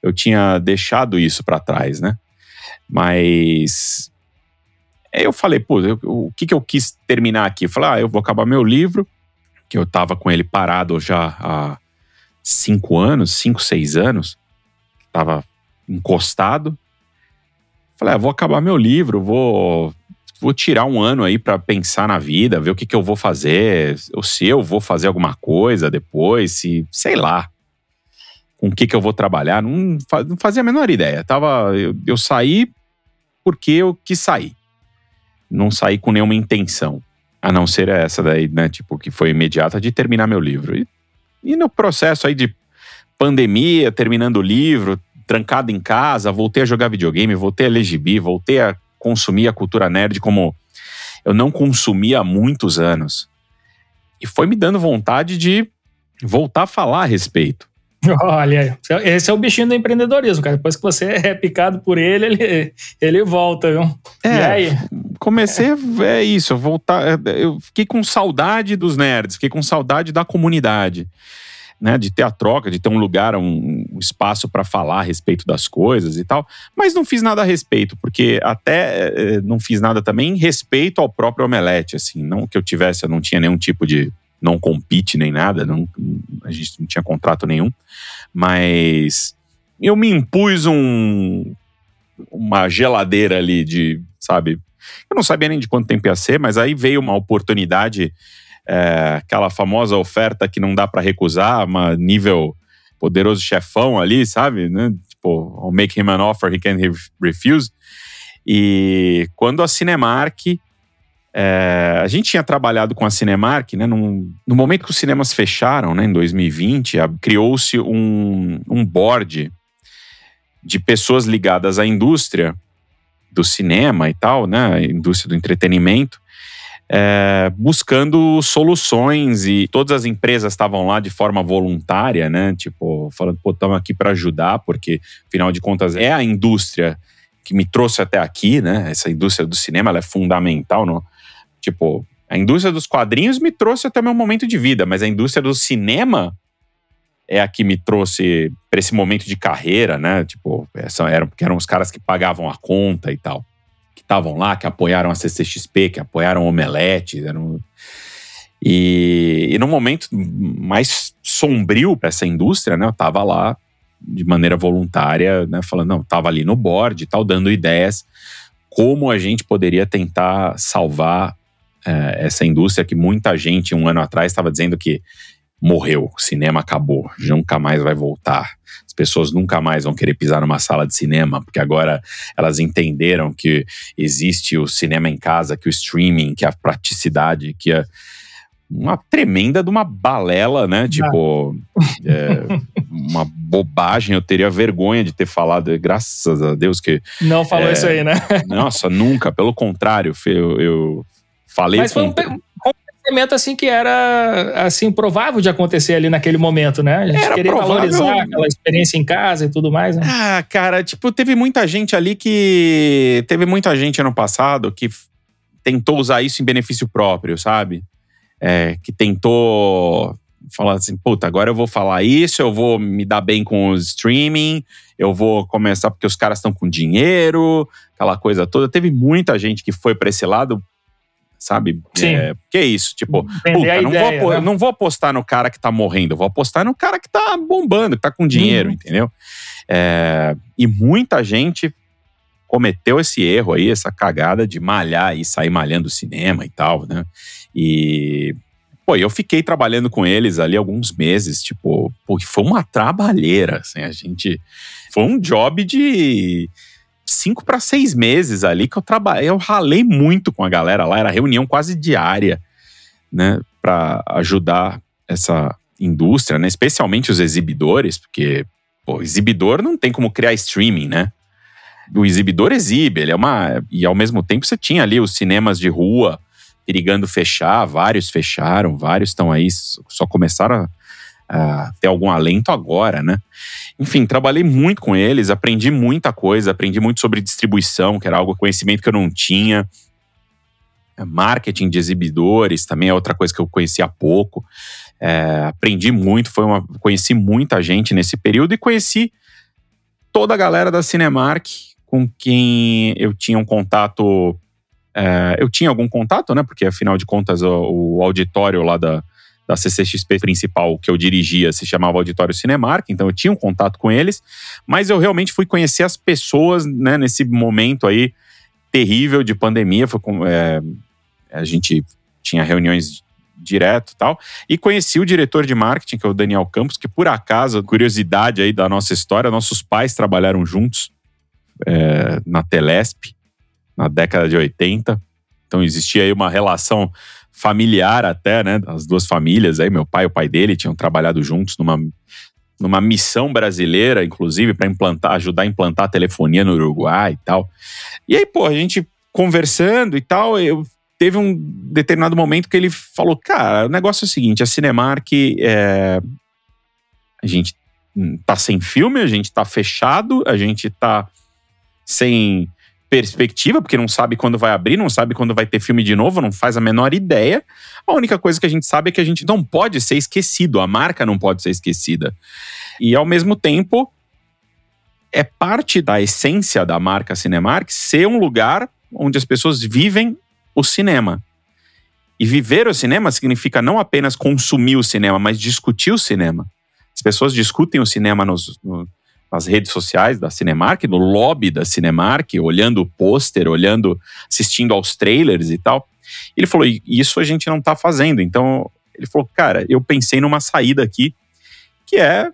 Eu tinha deixado isso para trás, né? Mas. Eu falei, pô, eu, o que, que eu quis terminar aqui? Eu falei, ah, eu vou acabar meu livro, que eu tava com ele parado já há cinco anos, cinco, seis anos, estava encostado. Falei, ah, vou acabar meu livro, vou vou tirar um ano aí para pensar na vida, ver o que, que eu vou fazer, ou se eu vou fazer alguma coisa depois, se sei lá, com o que, que eu vou trabalhar, não, não fazia a menor ideia. Tava, eu, eu saí porque eu quis sair, não saí com nenhuma intenção, a não ser essa daí, né, tipo que foi imediata de terminar meu livro. E e no processo aí de pandemia, terminando o livro, trancado em casa, voltei a jogar videogame, voltei a ler gibi, voltei a consumir a cultura nerd como eu não consumia há muitos anos. E foi me dando vontade de voltar a falar a respeito. Olha, esse é o bichinho do empreendedorismo, cara. Depois que você é picado por ele, ele, ele volta, viu? É, e aí? Comecei, é isso, voltar. Eu fiquei com saudade dos nerds, fiquei com saudade da comunidade. Né, de ter a troca, de ter um lugar, um, espaço para falar a respeito das coisas e tal, mas não fiz nada a respeito, porque até eh, não fiz nada também em respeito ao próprio Omelete, assim, não que eu tivesse, eu não tinha nenhum tipo de não compete nem nada, não, a gente não tinha contrato nenhum, mas eu me impus um, uma geladeira ali de, sabe, eu não sabia nem de quanto tempo ia ser, mas aí veio uma oportunidade, é, aquela famosa oferta que não dá para recusar, uma nível poderoso chefão ali, sabe, né? Tipo, I'll make him an offer he can't refuse. E quando a Cinemark é, a gente tinha trabalhado com a Cinemark, né? Num, no momento que os cinemas fecharam, né, em 2020, criou-se um, um board de pessoas ligadas à indústria do cinema e tal, né? indústria do entretenimento, é, buscando soluções e todas as empresas estavam lá de forma voluntária, né? Tipo, falando, pô, estamos aqui para ajudar, porque afinal de contas é a indústria que me trouxe até aqui, né? Essa indústria do cinema ela é fundamental no, Tipo, a indústria dos quadrinhos me trouxe até meu momento de vida, mas a indústria do cinema é a que me trouxe para esse momento de carreira, né? Tipo, eram, eram os caras que pagavam a conta e tal. Estavam lá, que apoiaram a CCXP, que apoiaram o Omelete. Eram... E, e no momento mais sombrio para essa indústria, né, eu estava lá de maneira voluntária, né, falando, não, estava ali no board e tal, dando ideias como a gente poderia tentar salvar é, essa indústria que muita gente um ano atrás estava dizendo que morreu, o cinema acabou, nunca mais vai voltar. As pessoas nunca mais vão querer pisar numa sala de cinema, porque agora elas entenderam que existe o cinema em casa, que o streaming, que a praticidade, que a uma tremenda de uma balela, né? Tipo, é, uma bobagem. Eu teria vergonha de ter falado, graças a Deus que. Não falou é, isso aí, né? Nossa, nunca. Pelo contrário, eu, eu falei. Mas foi um, pensamento assim que era assim provável de acontecer ali naquele momento, né? A gente era queria provável... valorizar aquela experiência em casa e tudo mais. Né? Ah, cara, tipo, teve muita gente ali que. Teve muita gente ano passado que tentou usar isso em benefício próprio, sabe? é, que tentou falar assim, puta, agora eu vou falar isso, eu vou me dar bem com o streaming, eu vou começar porque os caras estão com dinheiro, aquela coisa toda. Teve muita gente que foi para esse lado, sabe? Sim. É, que é isso, tipo, puta, não, ideia, vou, né? não vou apostar no cara que tá morrendo, eu vou apostar no cara que tá bombando, que tá com dinheiro, Uhum. entendeu? É, e muita gente cometeu esse erro aí, essa cagada de malhar e sair malhando o cinema e tal, né? E pô, eu fiquei trabalhando com eles ali alguns meses, tipo, pô, foi uma trabalheira, assim, a gente foi um job de cinco para seis meses ali que eu trabalhei, eu ralei muito com a galera lá, era reunião quase diária, né, para ajudar essa indústria, né, especialmente os exibidores, porque pô, exibidor não tem como criar streaming, né? O exibidor exibe, ele é uma. E ao mesmo tempo você tinha ali os cinemas de rua perigando fechar, vários fecharam, vários estão aí, só começaram a, a ter algum alento agora, né? Enfim, trabalhei muito com eles, aprendi muita coisa, aprendi muito sobre distribuição, que era algo, conhecimento que eu não tinha. Marketing de exibidores também é outra coisa que eu conhecia pouco. É, aprendi muito, foi uma, conheci muita gente nesse período e conheci toda a galera da Cinemark com quem eu tinha um contato. é, eu tinha algum contato, né? Porque afinal de contas o, o auditório lá da, da CCXP principal que eu dirigia se chamava Auditório Cinemark, então eu tinha um contato com eles, mas eu realmente fui conhecer as pessoas, né? Nesse momento aí terrível de pandemia, foi com, é, a gente tinha reuniões direto tal. E conheci o diretor de marketing, que é o Daniel Campos, que por acaso, curiosidade aí da nossa história, nossos pais trabalharam juntos é, na Telesp, na década de 80. Então existia aí uma relação familiar até, né? As duas famílias aí, meu pai e o pai dele tinham trabalhado juntos numa, numa missão brasileira, inclusive, para implantar, ajudar a implantar a telefonia no Uruguai e tal. E aí, pô, a gente conversando e tal, eu teve um determinado momento que ele falou: Cara, o negócio é o seguinte, a Cinemark é, a gente tá sem filme, a gente tá fechado, a gente tá sem perspectiva, porque não sabe quando vai abrir, não sabe quando vai ter filme de novo, não faz a menor ideia. A única coisa que a gente sabe é que a gente não pode ser esquecido, a marca não pode ser esquecida. E ao mesmo tempo, é parte da essência da marca Cinemark ser um lugar onde as pessoas vivem o cinema. E viver o cinema significa não apenas consumir o cinema, mas discutir o cinema. As pessoas discutem o cinema nos, no, nas redes sociais da Cinemark, no lobby da Cinemark, olhando o pôster, olhando, assistindo aos trailers e tal. Ele falou: "E isso a gente não tá fazendo. Então, ele falou: cara, eu pensei numa saída aqui, que é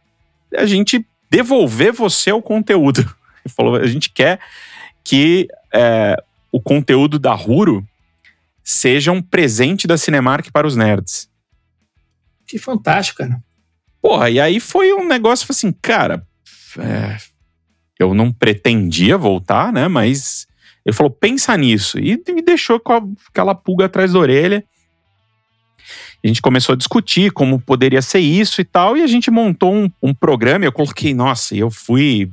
a gente devolver você ao conteúdo. Ele falou: a gente quer que é, o conteúdo da Ruro seja um presente da Cinemark para os nerds. Que fantástico, cara. Porra, e aí foi um negócio assim, cara, é, eu não pretendia voltar, né? Mas ele falou, pensa nisso. E me deixou com aquela pulga atrás da orelha. A gente começou a discutir como poderia ser isso e tal, e a gente montou um, um programa. Eu coloquei, nossa, eu fui.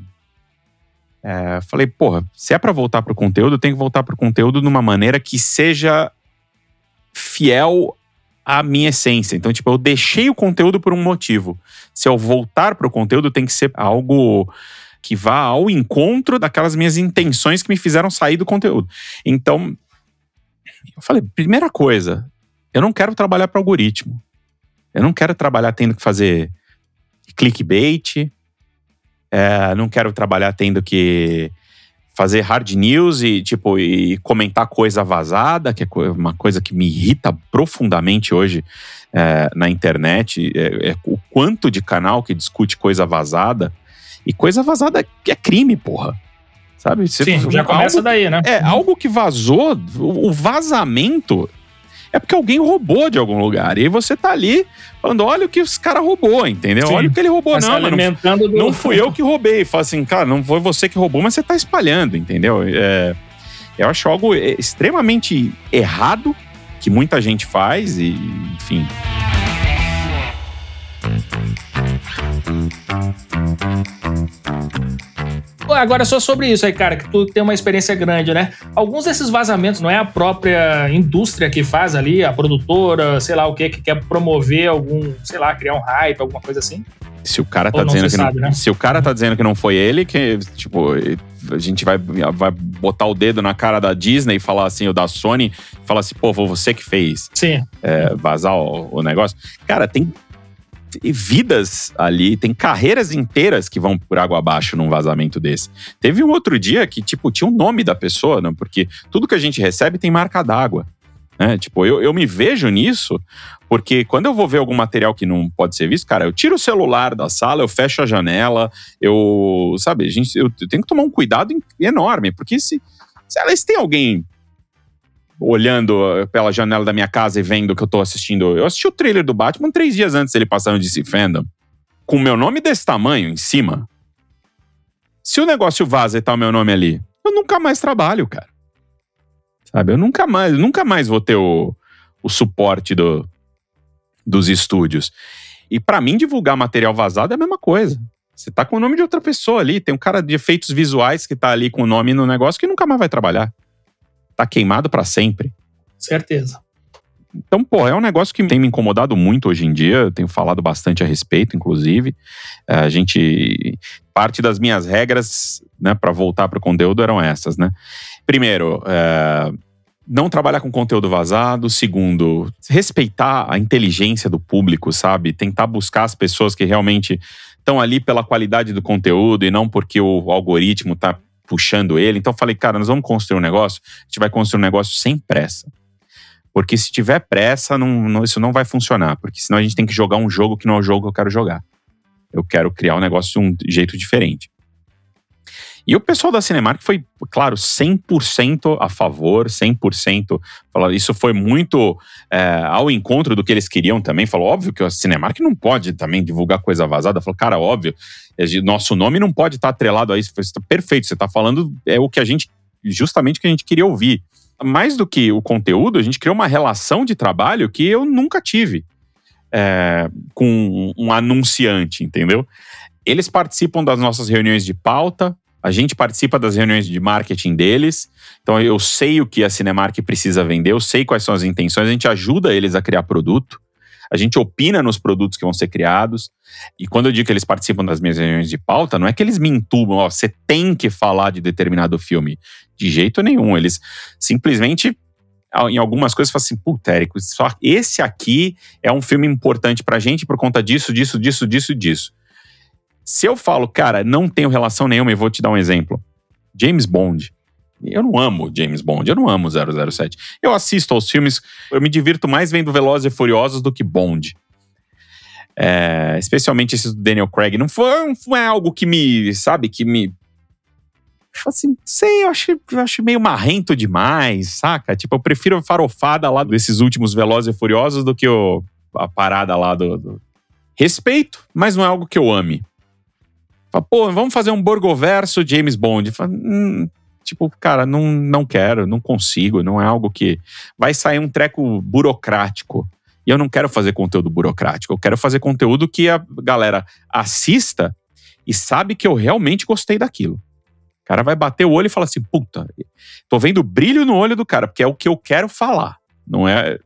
é, falei, porra, se é pra voltar pro conteúdo, tem que voltar pro conteúdo de uma maneira que seja fiel à minha essência. Então, tipo, eu deixei o conteúdo por um motivo. Se eu voltar pro conteúdo, tem que ser algo que vá ao encontro daquelas minhas intenções que me fizeram sair do conteúdo. Então, eu falei, primeira coisa, eu não quero trabalhar para algoritmo. Eu não quero trabalhar tendo que fazer clickbait. É, não quero trabalhar tendo que fazer hard news e tipo e comentar coisa vazada, que é uma coisa que me irrita profundamente hoje é, na internet. É, é, o quanto de canal que discute coisa vazada. E coisa vazada é crime, porra. Sabe? Você, Sim, já começa algo, daí, né? É, algo que vazou, o vazamento é porque alguém roubou de algum lugar. E você tá ali falando: olha o que os caras roubou, entendeu? Sim. Olha o que ele roubou. Mas não, não, do... não fui eu que roubei. Fala assim, cara, não foi você que roubou, mas você tá espalhando, entendeu? É, eu acho algo extremamente errado que muita gente faz e, enfim. Agora, só sobre isso aí, cara, que tu tem uma experiência grande, né? Alguns desses vazamentos não é a própria indústria que faz ali, a produtora, sei lá o que, que quer promover algum, sei lá, criar um hype, alguma coisa assim? Se o cara tá dizendo que sabe, não, né? se o cara tá dizendo que não foi ele, que tipo, a gente vai, vai botar o dedo na cara da Disney e falar assim, ou da Sony, falar assim, pô, foi você que fez. Sim. É, vazar o, o negócio. Cara, tem vidas ali, tem carreiras inteiras que vão por água abaixo num vazamento desse. Teve um outro dia que, tipo, tinha o um nome da pessoa, né? Porque tudo que a gente recebe tem marca d'água. Né? Tipo, eu, eu me vejo nisso, porque quando eu vou ver algum material que não pode ser visto, cara, eu tiro o celular da sala, eu fecho a janela, eu. Sabe, gente, eu tenho que tomar um cuidado enorme, porque se, se, se tem alguém olhando eh, pela janela da minha casa e vendo que eu tô assistindo. Eu assisti o trailer do Batman três dias antes dele passar no DC Fandom. Com o meu nome desse tamanho em cima. Se o negócio vaza e tá o meu nome ali, eu nunca mais trabalho, cara. Sabe? Eu nunca mais, nunca mais vou ter o, o suporte do, dos estúdios. E para mim, divulgar material vazado é a mesma coisa. Você tá com o nome de outra pessoa ali. Tem um cara de efeitos visuais que tá ali com o nome no negócio que nunca mais vai trabalhar tá queimado para sempre. Certeza. Então, pô, é um negócio que tem me incomodado muito hoje em dia. Eu tenho falado bastante a respeito, inclusive. É, a gente. Parte das minhas regras, né, para voltar para o conteúdo eram essas, né? Primeiro, é, não trabalhar com conteúdo vazado. Segundo, respeitar a inteligência do público, sabe? Tentar buscar as pessoas que realmente estão ali pela qualidade do conteúdo e não porque o algoritmo tá puxando ele. Então falei, cara, nós vamos construir um negócio, a gente vai construir um negócio sem pressa. Porque se tiver pressa, não, não, isso não vai funcionar. Porque senão a gente tem que jogar um jogo que não é o jogo que eu quero jogar. Eu quero criar um negócio de um jeito diferente. E o pessoal da Cinemark foi, claro, 100% a favor, 100%. Isso foi muito é, ao encontro do que eles queriam também. Falou, óbvio que a Cinemark não pode também divulgar coisa vazada. Falou, cara, óbvio, nosso nome não pode estar atrelado a isso. Tá perfeito, você está falando é o que a gente, justamente o que a gente queria ouvir. Mais do que o conteúdo, a gente criou uma relação de trabalho que eu nunca tive. É, com um anunciante, entendeu? Eles participam das nossas reuniões de pauta, a gente participa das reuniões de marketing deles, então eu sei o que a Cinemark precisa vender, eu sei quais são as intenções, a gente ajuda eles a criar produto, a gente opina nos produtos que vão ser criados. E quando eu digo que eles participam das minhas reuniões de pauta, não é que eles me entubam, ó, você tem que falar de determinado filme. De jeito nenhum. Eles simplesmente em algumas coisas falam assim, puta, Érico, esse aqui é um filme importante pra gente por conta disso, disso, disso, disso, disso. Se eu falo, cara, não tenho relação nenhuma, e vou te dar um exemplo. James Bond. Eu não amo James Bond, eu não amo 007. Eu assisto aos filmes, eu me divirto mais vendo Velozes e Furiosos do que Bond. É, especialmente esses do Daniel Craig. Não foi, não é algo que me, sabe, que me. Assim, sei, eu acho, eu acho meio marrento demais, saca? Tipo, eu prefiro a farofada lá desses últimos Velozes e Furiosos do que o, a parada lá do, do. Respeito, mas não é algo que eu ame. Fala, pô, vamos fazer um Borgoverso James Bond. Fala, hum, tipo, cara, não, não quero, não consigo, não é algo que. Vai sair um treco burocrático. E eu não quero fazer conteúdo burocrático. Eu quero fazer conteúdo que a galera assista e sabe que eu realmente gostei daquilo. O cara vai bater o olho e falar assim: puta, tô vendo brilho no olho do cara, porque é o que eu quero falar. Não é.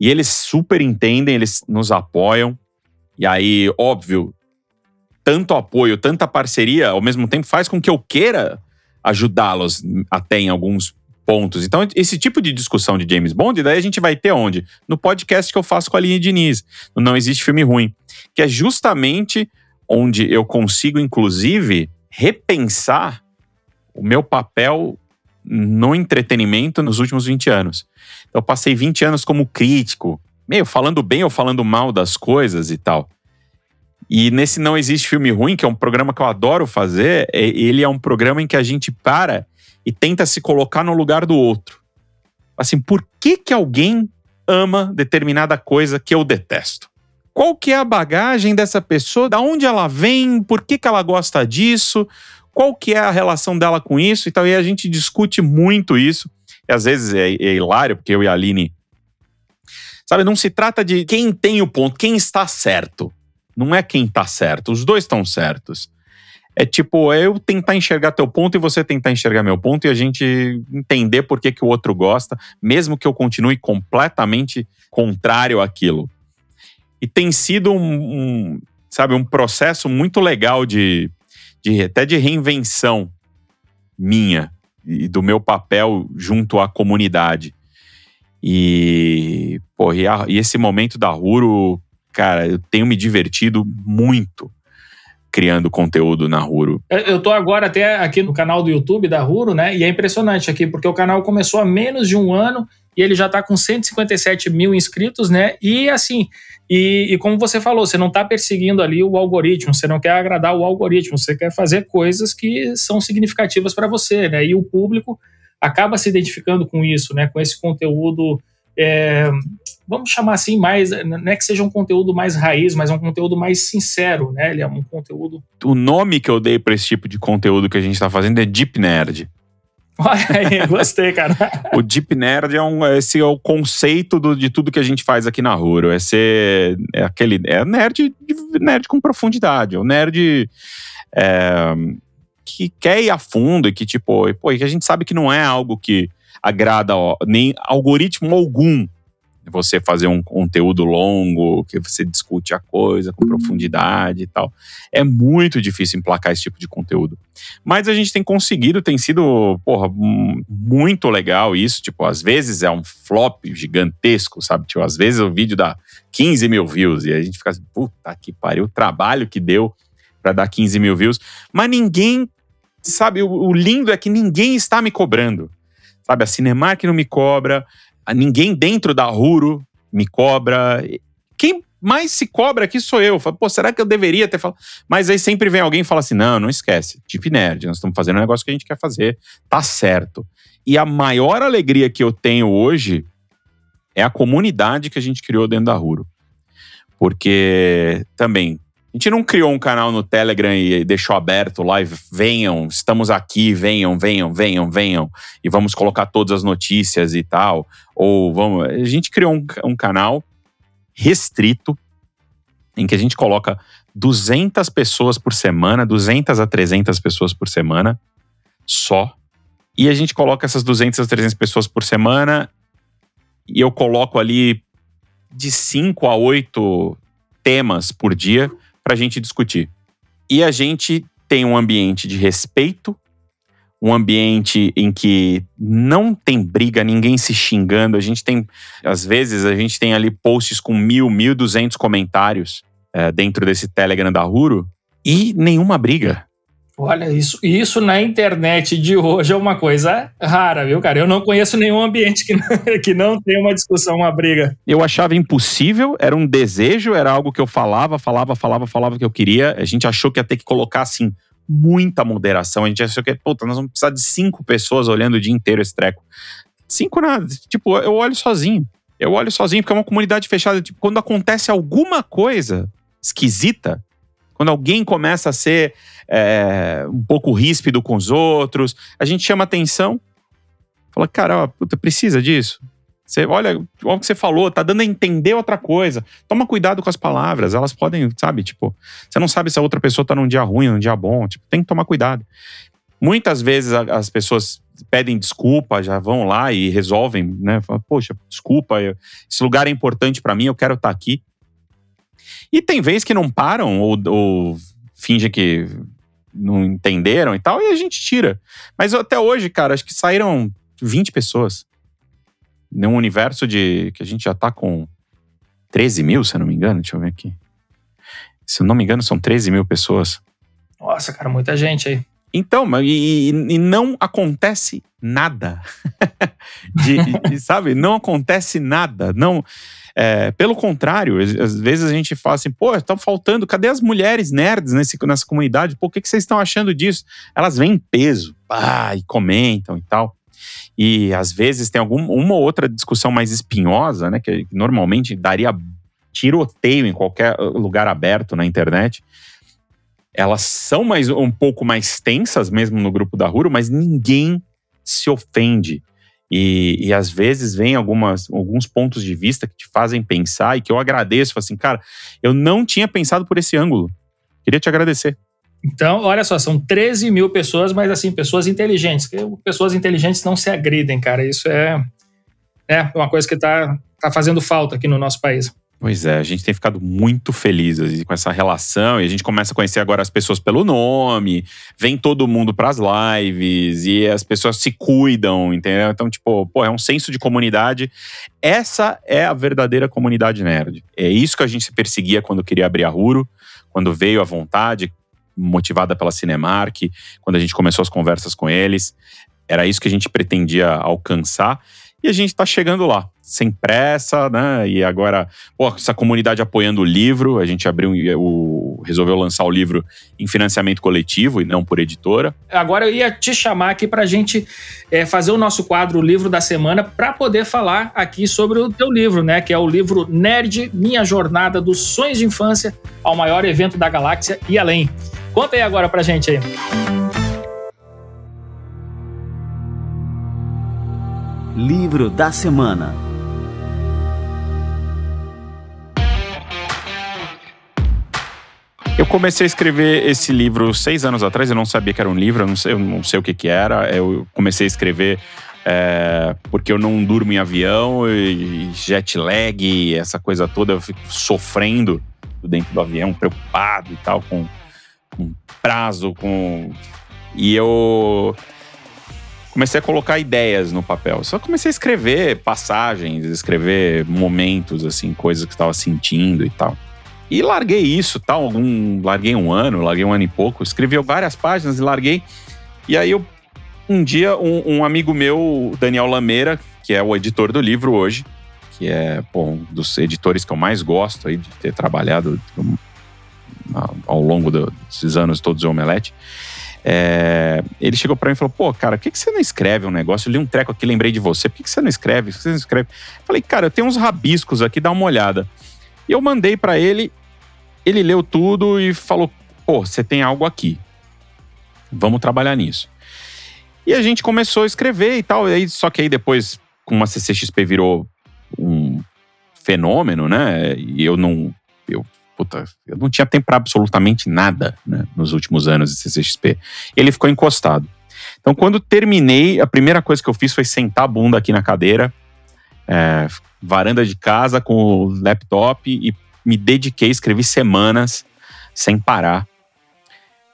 E eles super entendem, eles nos apoiam. E aí, óbvio, tanto apoio, tanta parceria, ao mesmo tempo faz com que eu queira ajudá-los até em alguns pontos. Então, esse tipo de discussão de James Bond, daí a gente vai ter onde? No podcast que eu faço com a Aline Diniz, no Não Existe Filme Ruim, que é justamente onde eu consigo, inclusive, repensar o meu papel no entretenimento nos últimos 20 anos. Então, eu passei 20 anos como crítico, meio falando bem ou falando mal das coisas e tal. E nesse Não Existe Filme Ruim, que é um programa que eu adoro fazer, é, ele é um programa em que a gente para e tenta se colocar no lugar do outro. Assim, por que que alguém ama determinada coisa que eu detesto? Qual que é a bagagem dessa pessoa? Da onde ela vem? Por que que ela gosta disso? Qual que é a relação dela com isso? E tal, e a gente discute muito isso. E às vezes é, é hilário, porque eu e a Aline Sabe, não se trata de quem tem o ponto, quem está certo. Não é quem está certo, os dois estão certos. É tipo, é eu tentar enxergar teu ponto e você tentar enxergar meu ponto e a gente entender por que, que o outro gosta, mesmo que eu continue completamente contrário àquilo. E tem sido um, um sabe, um processo muito legal de, de até de reinvenção minha e do meu papel junto à comunidade. E, pô, e, a, e esse momento da Ruro, cara, eu tenho me divertido muito criando conteúdo na Ruro. Eu tô agora até aqui no canal do YouTube da Ruro, né? E é impressionante aqui, porque o canal começou há menos de um ano e ele já está com 157 mil inscritos, né? E assim, e, e, como você falou, você não está perseguindo ali o algoritmo, você não quer agradar o algoritmo, você quer fazer coisas que são significativas para você, né? E o público acaba se identificando com isso, né? Com esse conteúdo, é, vamos chamar assim, mais, não é que seja um conteúdo mais raiz, mas é um conteúdo mais sincero, né? Ele é um conteúdo. O nome que eu dei para esse tipo de conteúdo que a gente está fazendo é Deep Nerd. Olha aí, gostei, cara. o Deep Nerd é um, esse é o conceito do, de tudo que a gente faz aqui na Ruro. É ser é aquele é nerd, nerd com profundidade, o nerd é, que quer ir a fundo e que, tipo, pô, que a gente sabe que não é algo que agrada ó, nem algoritmo algum você fazer um conteúdo longo, que você discute a coisa com profundidade e tal. É muito difícil emplacar esse tipo de conteúdo. Mas a gente tem conseguido, tem sido, porra, muito legal isso. Tipo, às vezes é um flop gigantesco, sabe? Tipo, às vezes o vídeo dá 15 mil views e a gente fica assim, puta que pariu, o trabalho que deu para dar 15 mil views. Mas ninguém sabe, o, o, lindo é que ninguém está me cobrando. Sabe, a Cinemark não me cobra, ninguém dentro da Ruro me cobra. Quem mais se cobra aqui sou eu. Falo, Pô, será que eu deveria ter falado? Mas aí sempre vem alguém e fala assim: não, não esquece. Tipo nerd, nós estamos fazendo um negócio que a gente quer fazer. Tá certo. E a maior alegria que eu tenho hoje é a comunidade que a gente criou dentro da Ruro. Porque também a gente não criou um canal no Telegram e deixou aberto lá e venham, estamos aqui, venham, venham, venham, venham, e vamos colocar todas as notícias e tal. Ou vamos. A gente criou um, um canal restrito em que a gente coloca 200 pessoas por semana, 200 a 300 pessoas por semana, só. E a gente coloca essas 200 a 300 pessoas por semana e eu coloco ali de 5 a 8 temas por dia para a gente discutir. E a gente tem um ambiente de respeito, um ambiente em que não tem briga, ninguém se xingando. A gente tem, às vezes, a gente tem ali posts com mil, mil duzentos comentários é, dentro desse Telegram da Ruro e nenhuma briga. Olha, isso, isso na internet de hoje é uma coisa rara, viu, cara? Eu não conheço nenhum ambiente que, que não tem uma discussão, uma briga. Eu achava impossível, era um desejo, era algo que eu falava, falava, falava, falava que eu queria. A gente achou que ia ter que colocar, assim, muita moderação. A gente achou que, puta, nós vamos precisar de cinco pessoas olhando o dia inteiro esse treco. Cinco nada. Tipo, eu olho sozinho. Eu olho sozinho, porque é uma comunidade fechada. Tipo, quando acontece alguma coisa esquisita, quando alguém começa a ser é, um pouco ríspido com os outros, a gente chama atenção. Fala, cara, ó, puta, precisa disso. Você olha, olha o que você falou, tá dando a entender outra coisa. Toma cuidado com as palavras, elas podem, sabe, tipo, você não sabe se a outra pessoa tá num dia ruim, num dia bom, tipo, tem que tomar cuidado. Muitas vezes as pessoas pedem desculpa, já vão lá e resolvem, né? Fala, Poxa, desculpa, esse lugar é importante para mim, eu quero estar tá aqui. E tem vezes que não param ou, ou fingem que não entenderam e tal, e a gente tira. Mas até hoje, cara, acho que saíram 20 pessoas. Num universo de. que a gente já tá com 13 mil, se eu não me engano. Deixa eu ver aqui. Se eu não me engano, são 13 mil pessoas. Nossa, cara, muita gente aí. Então, e, e não acontece nada. de, de, sabe? Não acontece nada. Não. É, pelo contrário, às vezes a gente fala assim, pô, tá faltando, cadê as mulheres nerds nesse, nessa comunidade? O que, que vocês estão achando disso? Elas vêm em peso, ah, e comentam e tal. E às vezes tem alguma uma ou outra discussão mais espinhosa, né? Que normalmente daria tiroteio em qualquer lugar aberto na internet elas são mais um pouco mais tensas mesmo no grupo da Ruro, mas ninguém se ofende. E, e às vezes vem algumas, alguns pontos de vista que te fazem pensar e que eu agradeço. Assim, cara, eu não tinha pensado por esse ângulo. Queria te agradecer. Então, olha só, são 13 mil pessoas, mas assim, pessoas inteligentes. Pessoas inteligentes não se agridem, cara. Isso é, é uma coisa que está tá fazendo falta aqui no nosso país. Pois é, a gente tem ficado muito feliz com essa relação e a gente começa a conhecer agora as pessoas pelo nome, vem todo mundo para as lives e as pessoas se cuidam, entendeu? Então, tipo, pô, é um senso de comunidade. Essa é a verdadeira comunidade nerd. É isso que a gente se perseguia quando queria abrir a Ruro, quando veio à vontade, motivada pela Cinemark, quando a gente começou as conversas com eles. Era isso que a gente pretendia alcançar e a gente está chegando lá sem pressa, né? E agora, pô, essa comunidade apoiando o livro, a gente abriu o resolveu lançar o livro em financiamento coletivo e não por editora. Agora eu ia te chamar aqui para a gente é, fazer o nosso quadro o livro da semana para poder falar aqui sobre o teu livro, né? Que é o livro Nerd: Minha Jornada dos Sonhos de Infância ao maior evento da galáxia e além. Conta aí agora para gente aí. Livro da semana. Comecei a escrever esse livro seis anos atrás, eu não sabia que era um livro, eu não sei, eu não sei o que, que era. Eu comecei a escrever é, porque eu não durmo em avião, e jet lag, essa coisa toda, eu fico sofrendo dentro do avião, preocupado e tal, com, com prazo, com. E eu comecei a colocar ideias no papel. Só comecei a escrever passagens, escrever momentos, assim, coisas que estava sentindo e tal. E larguei isso, tal, algum, larguei um ano, larguei um ano e pouco, escrevi várias páginas e larguei. E aí eu, um dia, um, um amigo meu, Daniel Lameira, que é o editor do livro hoje, que é pô, um dos editores que eu mais gosto aí de ter trabalhado ao longo desses anos todos o Omelete. É, ele chegou para mim e falou: Pô, cara, por que, que você não escreve um negócio? Eu li um treco aqui, lembrei de você. Por que, que você não escreve? Por que você não escreve? falei, cara, eu tenho uns rabiscos aqui, dá uma olhada. E eu mandei para ele, ele leu tudo e falou: pô, você tem algo aqui. Vamos trabalhar nisso. E a gente começou a escrever e tal. E aí, só que aí depois, com a CCXP virou um fenômeno, né? E eu não. Eu, puta, eu não tinha tempo para absolutamente nada né, nos últimos anos de CCXP. Ele ficou encostado. Então, quando terminei, a primeira coisa que eu fiz foi sentar a bunda aqui na cadeira, é, varanda de casa com o laptop e me dediquei, escrevi semanas sem parar.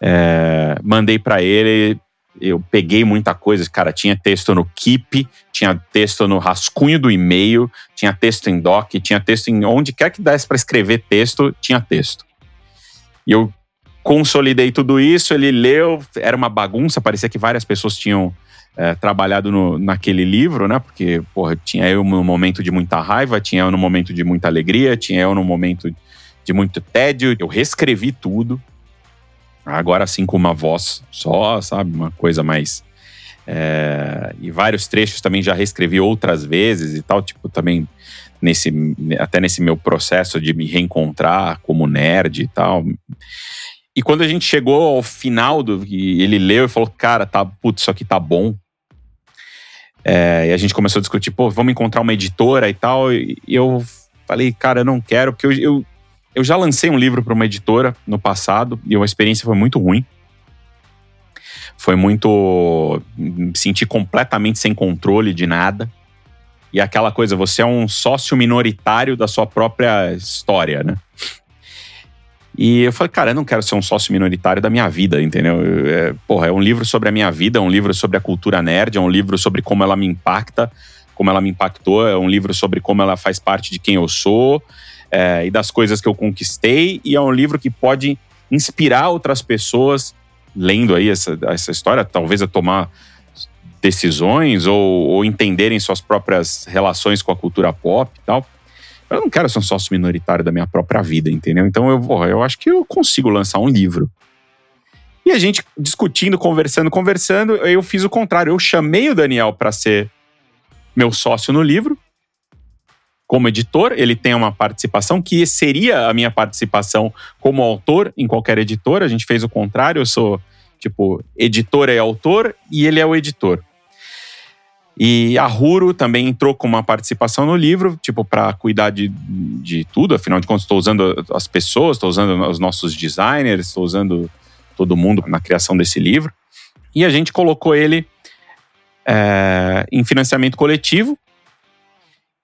É, mandei para ele, eu peguei muita coisa, cara, tinha texto no Keep, tinha texto no rascunho do e-mail, tinha texto em doc, tinha texto em onde quer que desse para escrever texto, tinha texto. E eu consolidei tudo isso, ele leu, era uma bagunça, parecia que várias pessoas tinham é, trabalhado no, naquele livro, né? Porque, porra, tinha eu no momento de muita raiva, tinha eu no momento de muita alegria, tinha eu no momento de muito tédio. Eu reescrevi tudo. Agora sim com uma voz só, sabe? Uma coisa mais. É, e vários trechos também já reescrevi outras vezes e tal, tipo, também nesse até nesse meu processo de me reencontrar como nerd e tal. E quando a gente chegou ao final do ele leu e falou, cara, tá, putz, isso aqui tá bom. É, e a gente começou a discutir, pô, vamos encontrar uma editora e tal. E eu falei, cara, eu não quero, porque eu, eu, eu já lancei um livro para uma editora no passado e a experiência foi muito ruim. Foi muito. Me senti completamente sem controle de nada. E aquela coisa, você é um sócio minoritário da sua própria história, né? E eu falei, cara, eu não quero ser um sócio minoritário da minha vida, entendeu? É, porra, é um livro sobre a minha vida, é um livro sobre a cultura nerd, é um livro sobre como ela me impacta, como ela me impactou, é um livro sobre como ela faz parte de quem eu sou é, e das coisas que eu conquistei, e é um livro que pode inspirar outras pessoas lendo aí essa, essa história, talvez a tomar decisões ou, ou entenderem suas próprias relações com a cultura pop e tal. Eu não quero ser um sócio minoritário da minha própria vida, entendeu? Então eu vou, eu acho que eu consigo lançar um livro. E a gente discutindo, conversando, conversando, eu fiz o contrário. Eu chamei o Daniel para ser meu sócio no livro, como editor. Ele tem uma participação que seria a minha participação como autor em qualquer editora. A gente fez o contrário. Eu sou, tipo, editor e autor e ele é o editor. E a Huro também entrou com uma participação no livro, tipo, para cuidar de, de tudo. Afinal de contas, estou usando as pessoas, estou usando os nossos designers, estou usando todo mundo na criação desse livro. E a gente colocou ele é, em financiamento coletivo.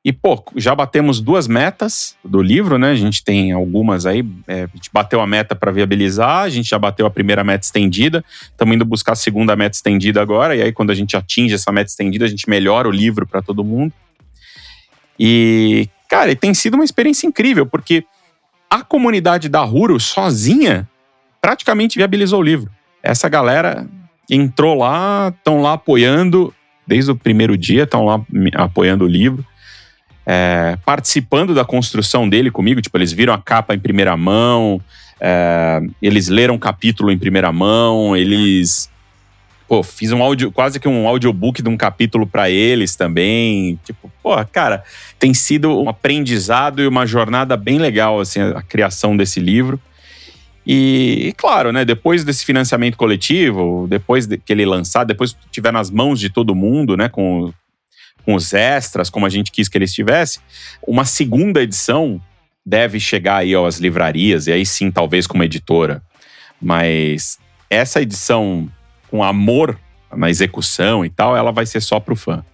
E, pô, já batemos duas metas do livro, né? A gente tem algumas aí. É, a gente bateu a meta para viabilizar, a gente já bateu a primeira meta estendida, estamos indo buscar a segunda meta estendida agora. E aí, quando a gente atinge essa meta estendida, a gente melhora o livro para todo mundo. E, cara, tem sido uma experiência incrível, porque a comunidade da Ruro sozinha praticamente viabilizou o livro. Essa galera entrou lá, estão lá apoiando desde o primeiro dia, estão lá apoiando o livro é, participando da construção dele comigo. Tipo, eles viram a capa em primeira mão, é, eles leram o capítulo em primeira mão, eles. Pô, fiz um áudio, quase que um audiobook de um capítulo para eles também. Tipo, pô, cara, tem sido um aprendizado e uma jornada bem legal, assim, a, criação desse livro. E, e, claro, né, depois desse financiamento coletivo, depois de, que ele lançar, depois que estiver nas mãos de todo mundo, né, com, com os extras, como a gente quis que ele estivesse, uma segunda edição deve chegar aí às livrarias, e aí sim, talvez como editora. Mas essa edição com amor na execução e tal, ela vai ser só para o fã.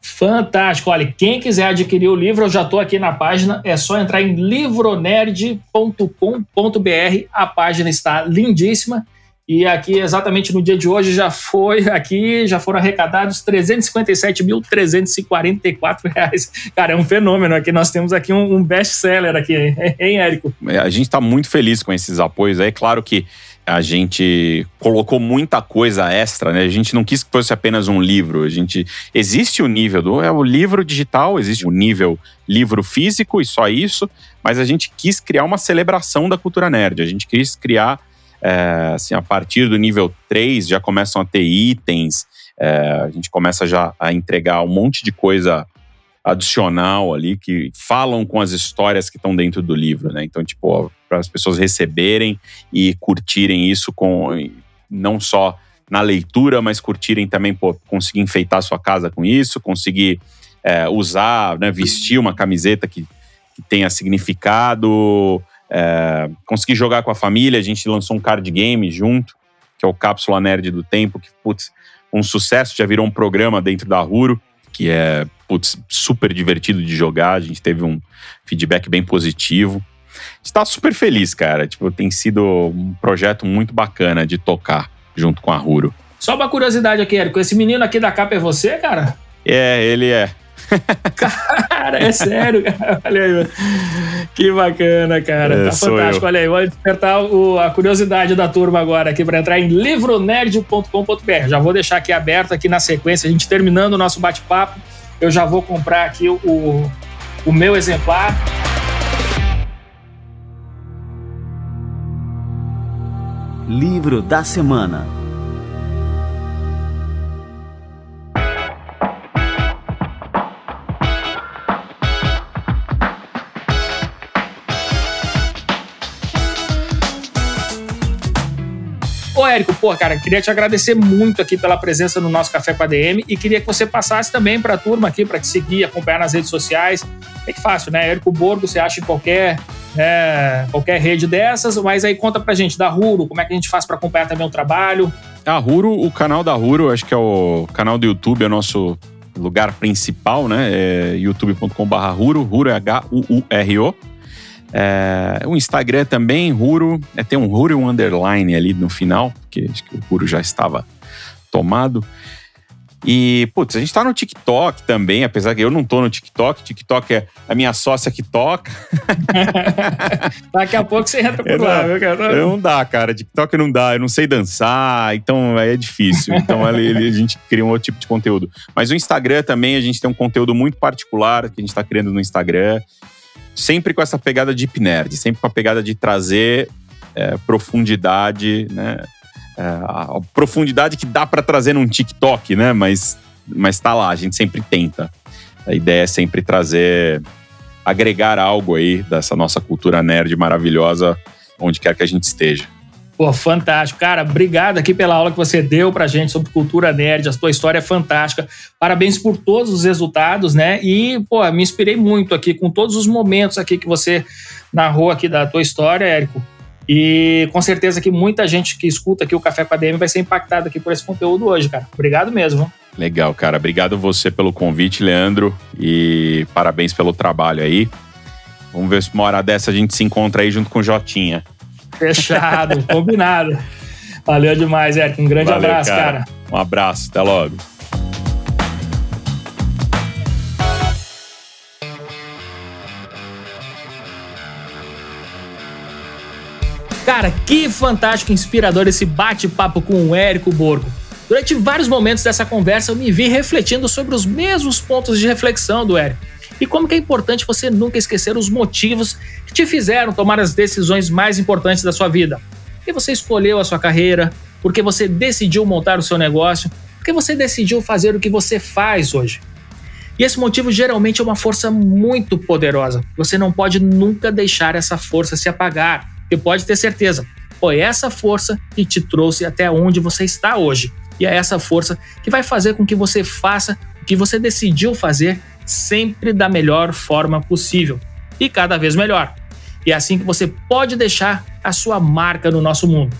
Fantástico. Olha, quem quiser adquirir o livro, eu já estou aqui na página, é só entrar em livronerd.com.br. A página está lindíssima. E aqui, exatamente no dia de hoje, já foi aqui, já foram arrecadados 357.344 reais. Cara, é um fenômeno aqui. Nós temos aqui um, um best-seller aqui, hein, Érico? É, a gente está muito feliz com esses apoios. É claro que a gente colocou muita coisa extra, né? A gente não quis que fosse apenas um livro. A gente existe o nível do é o livro digital, existe o nível livro físico e só isso, mas a gente quis criar uma celebração da cultura nerd. A gente quis criar é, assim, a partir do nível 3 já começam a ter itens, é, a gente começa já a entregar um monte de coisa adicional ali que falam com as histórias que estão dentro do livro, né? Então, tipo, para as pessoas receberem e curtirem isso com não só na leitura, mas curtirem também, pô, conseguir enfeitar sua casa com isso, conseguir é, usar, né, vestir uma camiseta que, que tenha significado, é, consegui jogar com a família, a gente lançou um card game junto, que é o Cápsula Nerd do Tempo, que, putz, um sucesso, já virou um programa dentro da Ruro, que é, putz, super divertido de jogar, a gente teve um feedback bem positivo. Está super feliz, cara. Tipo, tem sido um projeto muito bacana de tocar junto com a Ruro. Só uma curiosidade aqui, Érico. Esse menino aqui da capa é você, cara? É, ele é. cara, é sério, cara. Olha aí, que bacana, cara. É, tá fantástico. Olha aí, vou despertar o, a curiosidade da turma agora aqui para entrar em livronerd.com.br. Já vou deixar aqui aberto aqui na sequência, a gente terminando o nosso bate-papo. Eu já vou comprar aqui o, o meu exemplar. Livro da semana. Érico, pô, cara, queria te agradecer muito aqui pela presença no nosso Café com a DM e queria que você passasse também para a turma aqui, para te seguir, acompanhar nas redes sociais. É que fácil, né? Érico Borgo, você acha em qualquer, né, qualquer rede dessas, mas aí conta pra gente da Ruro, como é que a gente faz para acompanhar também o trabalho. A Ruro, o canal da Ruro, acho que é o canal do YouTube, é o nosso lugar principal, né? É youtube.com.br Ruro, Ruro é H-U-U-R-O. É, o Instagram também, Ruro, é, tem um Ruro e um underline ali no final, porque acho que o Ruro já estava tomado. E, putz, a gente tá no TikTok também, apesar que eu não tô no TikTok. TikTok é a minha sócia que toca. Daqui a pouco você entra por lá, viu, cara? Não dá, cara. TikTok não dá. Eu não sei dançar, então aí é difícil. Então ali, a gente cria um outro tipo de conteúdo. Mas o Instagram também, a gente tem um conteúdo muito particular que a gente tá criando no Instagram. Sempre com essa pegada de nerd, sempre com a pegada de trazer é, profundidade, né? É, a profundidade que dá para trazer num TikTok, né? Mas, mas tá lá, a gente sempre tenta. A ideia é sempre trazer, agregar algo aí dessa nossa cultura nerd maravilhosa, onde quer que a gente esteja. Pô, fantástico. Cara, obrigado aqui pela aula que você deu pra gente sobre cultura nerd. A tua história é fantástica. Parabéns por todos os resultados, né? E, pô, me inspirei muito aqui com todos os momentos aqui que você narrou aqui da tua história, Érico. E com certeza que muita gente que escuta aqui o Café com a DM vai ser impactada aqui por esse conteúdo hoje, cara. Obrigado mesmo. Legal, cara. Obrigado você pelo convite, Leandro. E parabéns pelo trabalho aí. Vamos ver se uma hora dessa a gente se encontra aí junto com o Jotinha. Fechado, combinado. Valeu demais, Eric. Um grande Valeu, abraço, cara. cara. Um abraço, até logo. Cara, que fantástico e inspirador esse bate-papo com o Érico Borgo. Durante vários momentos dessa conversa eu me vi refletindo sobre os mesmos pontos de reflexão do Érico. E como que é importante você nunca esquecer os motivos que te fizeram tomar as decisões mais importantes da sua vida. Porque você escolheu a sua carreira, porque você decidiu montar o seu negócio, porque você decidiu fazer o que você faz hoje. E esse motivo geralmente é uma força muito poderosa. Você não pode nunca deixar essa força se apagar. E pode ter certeza, foi essa força que te trouxe até onde você está hoje. E é essa força que vai fazer com que você faça o que você decidiu fazer sempre da melhor forma possível e cada vez melhor. E é assim que você pode deixar a sua marca no nosso mundo.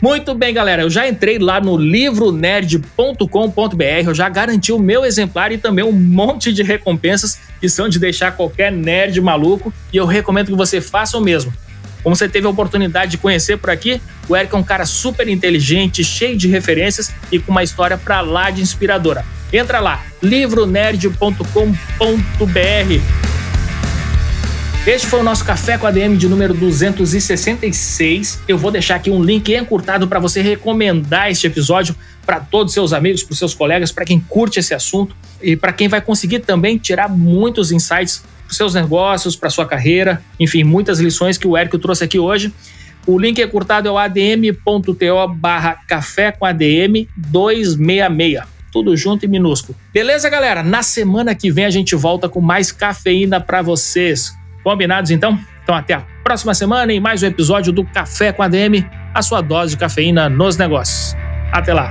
Muito bem, galera, eu já entrei lá no livronerd.com.br, eu já garanti o meu exemplar e também um monte de recompensas que são de deixar qualquer nerd maluco e eu recomendo que você faça o mesmo. Como você teve a oportunidade de conhecer por aqui, o Eric é um cara super inteligente, cheio de referências e com uma história pra lá de inspiradora. Entra lá, livronerd.com.br. Este foi o nosso Café com a DM de número 266. Eu vou deixar aqui um link encurtado para você recomendar este episódio para todos os seus amigos, para seus colegas, para quem curte esse assunto e para quem vai conseguir também tirar muitos insights para seus negócios, para sua carreira, enfim, muitas lições que o Érico trouxe aqui hoje. O link encurtado é o adm.to barra café com ADM 266. Tudo junto e minúsculo. Beleza, galera? Na semana que vem a gente volta com mais cafeína para vocês. Combinados então? Então até a próxima semana em mais um episódio do Café com ADM, a sua dose de cafeína nos negócios. Até lá!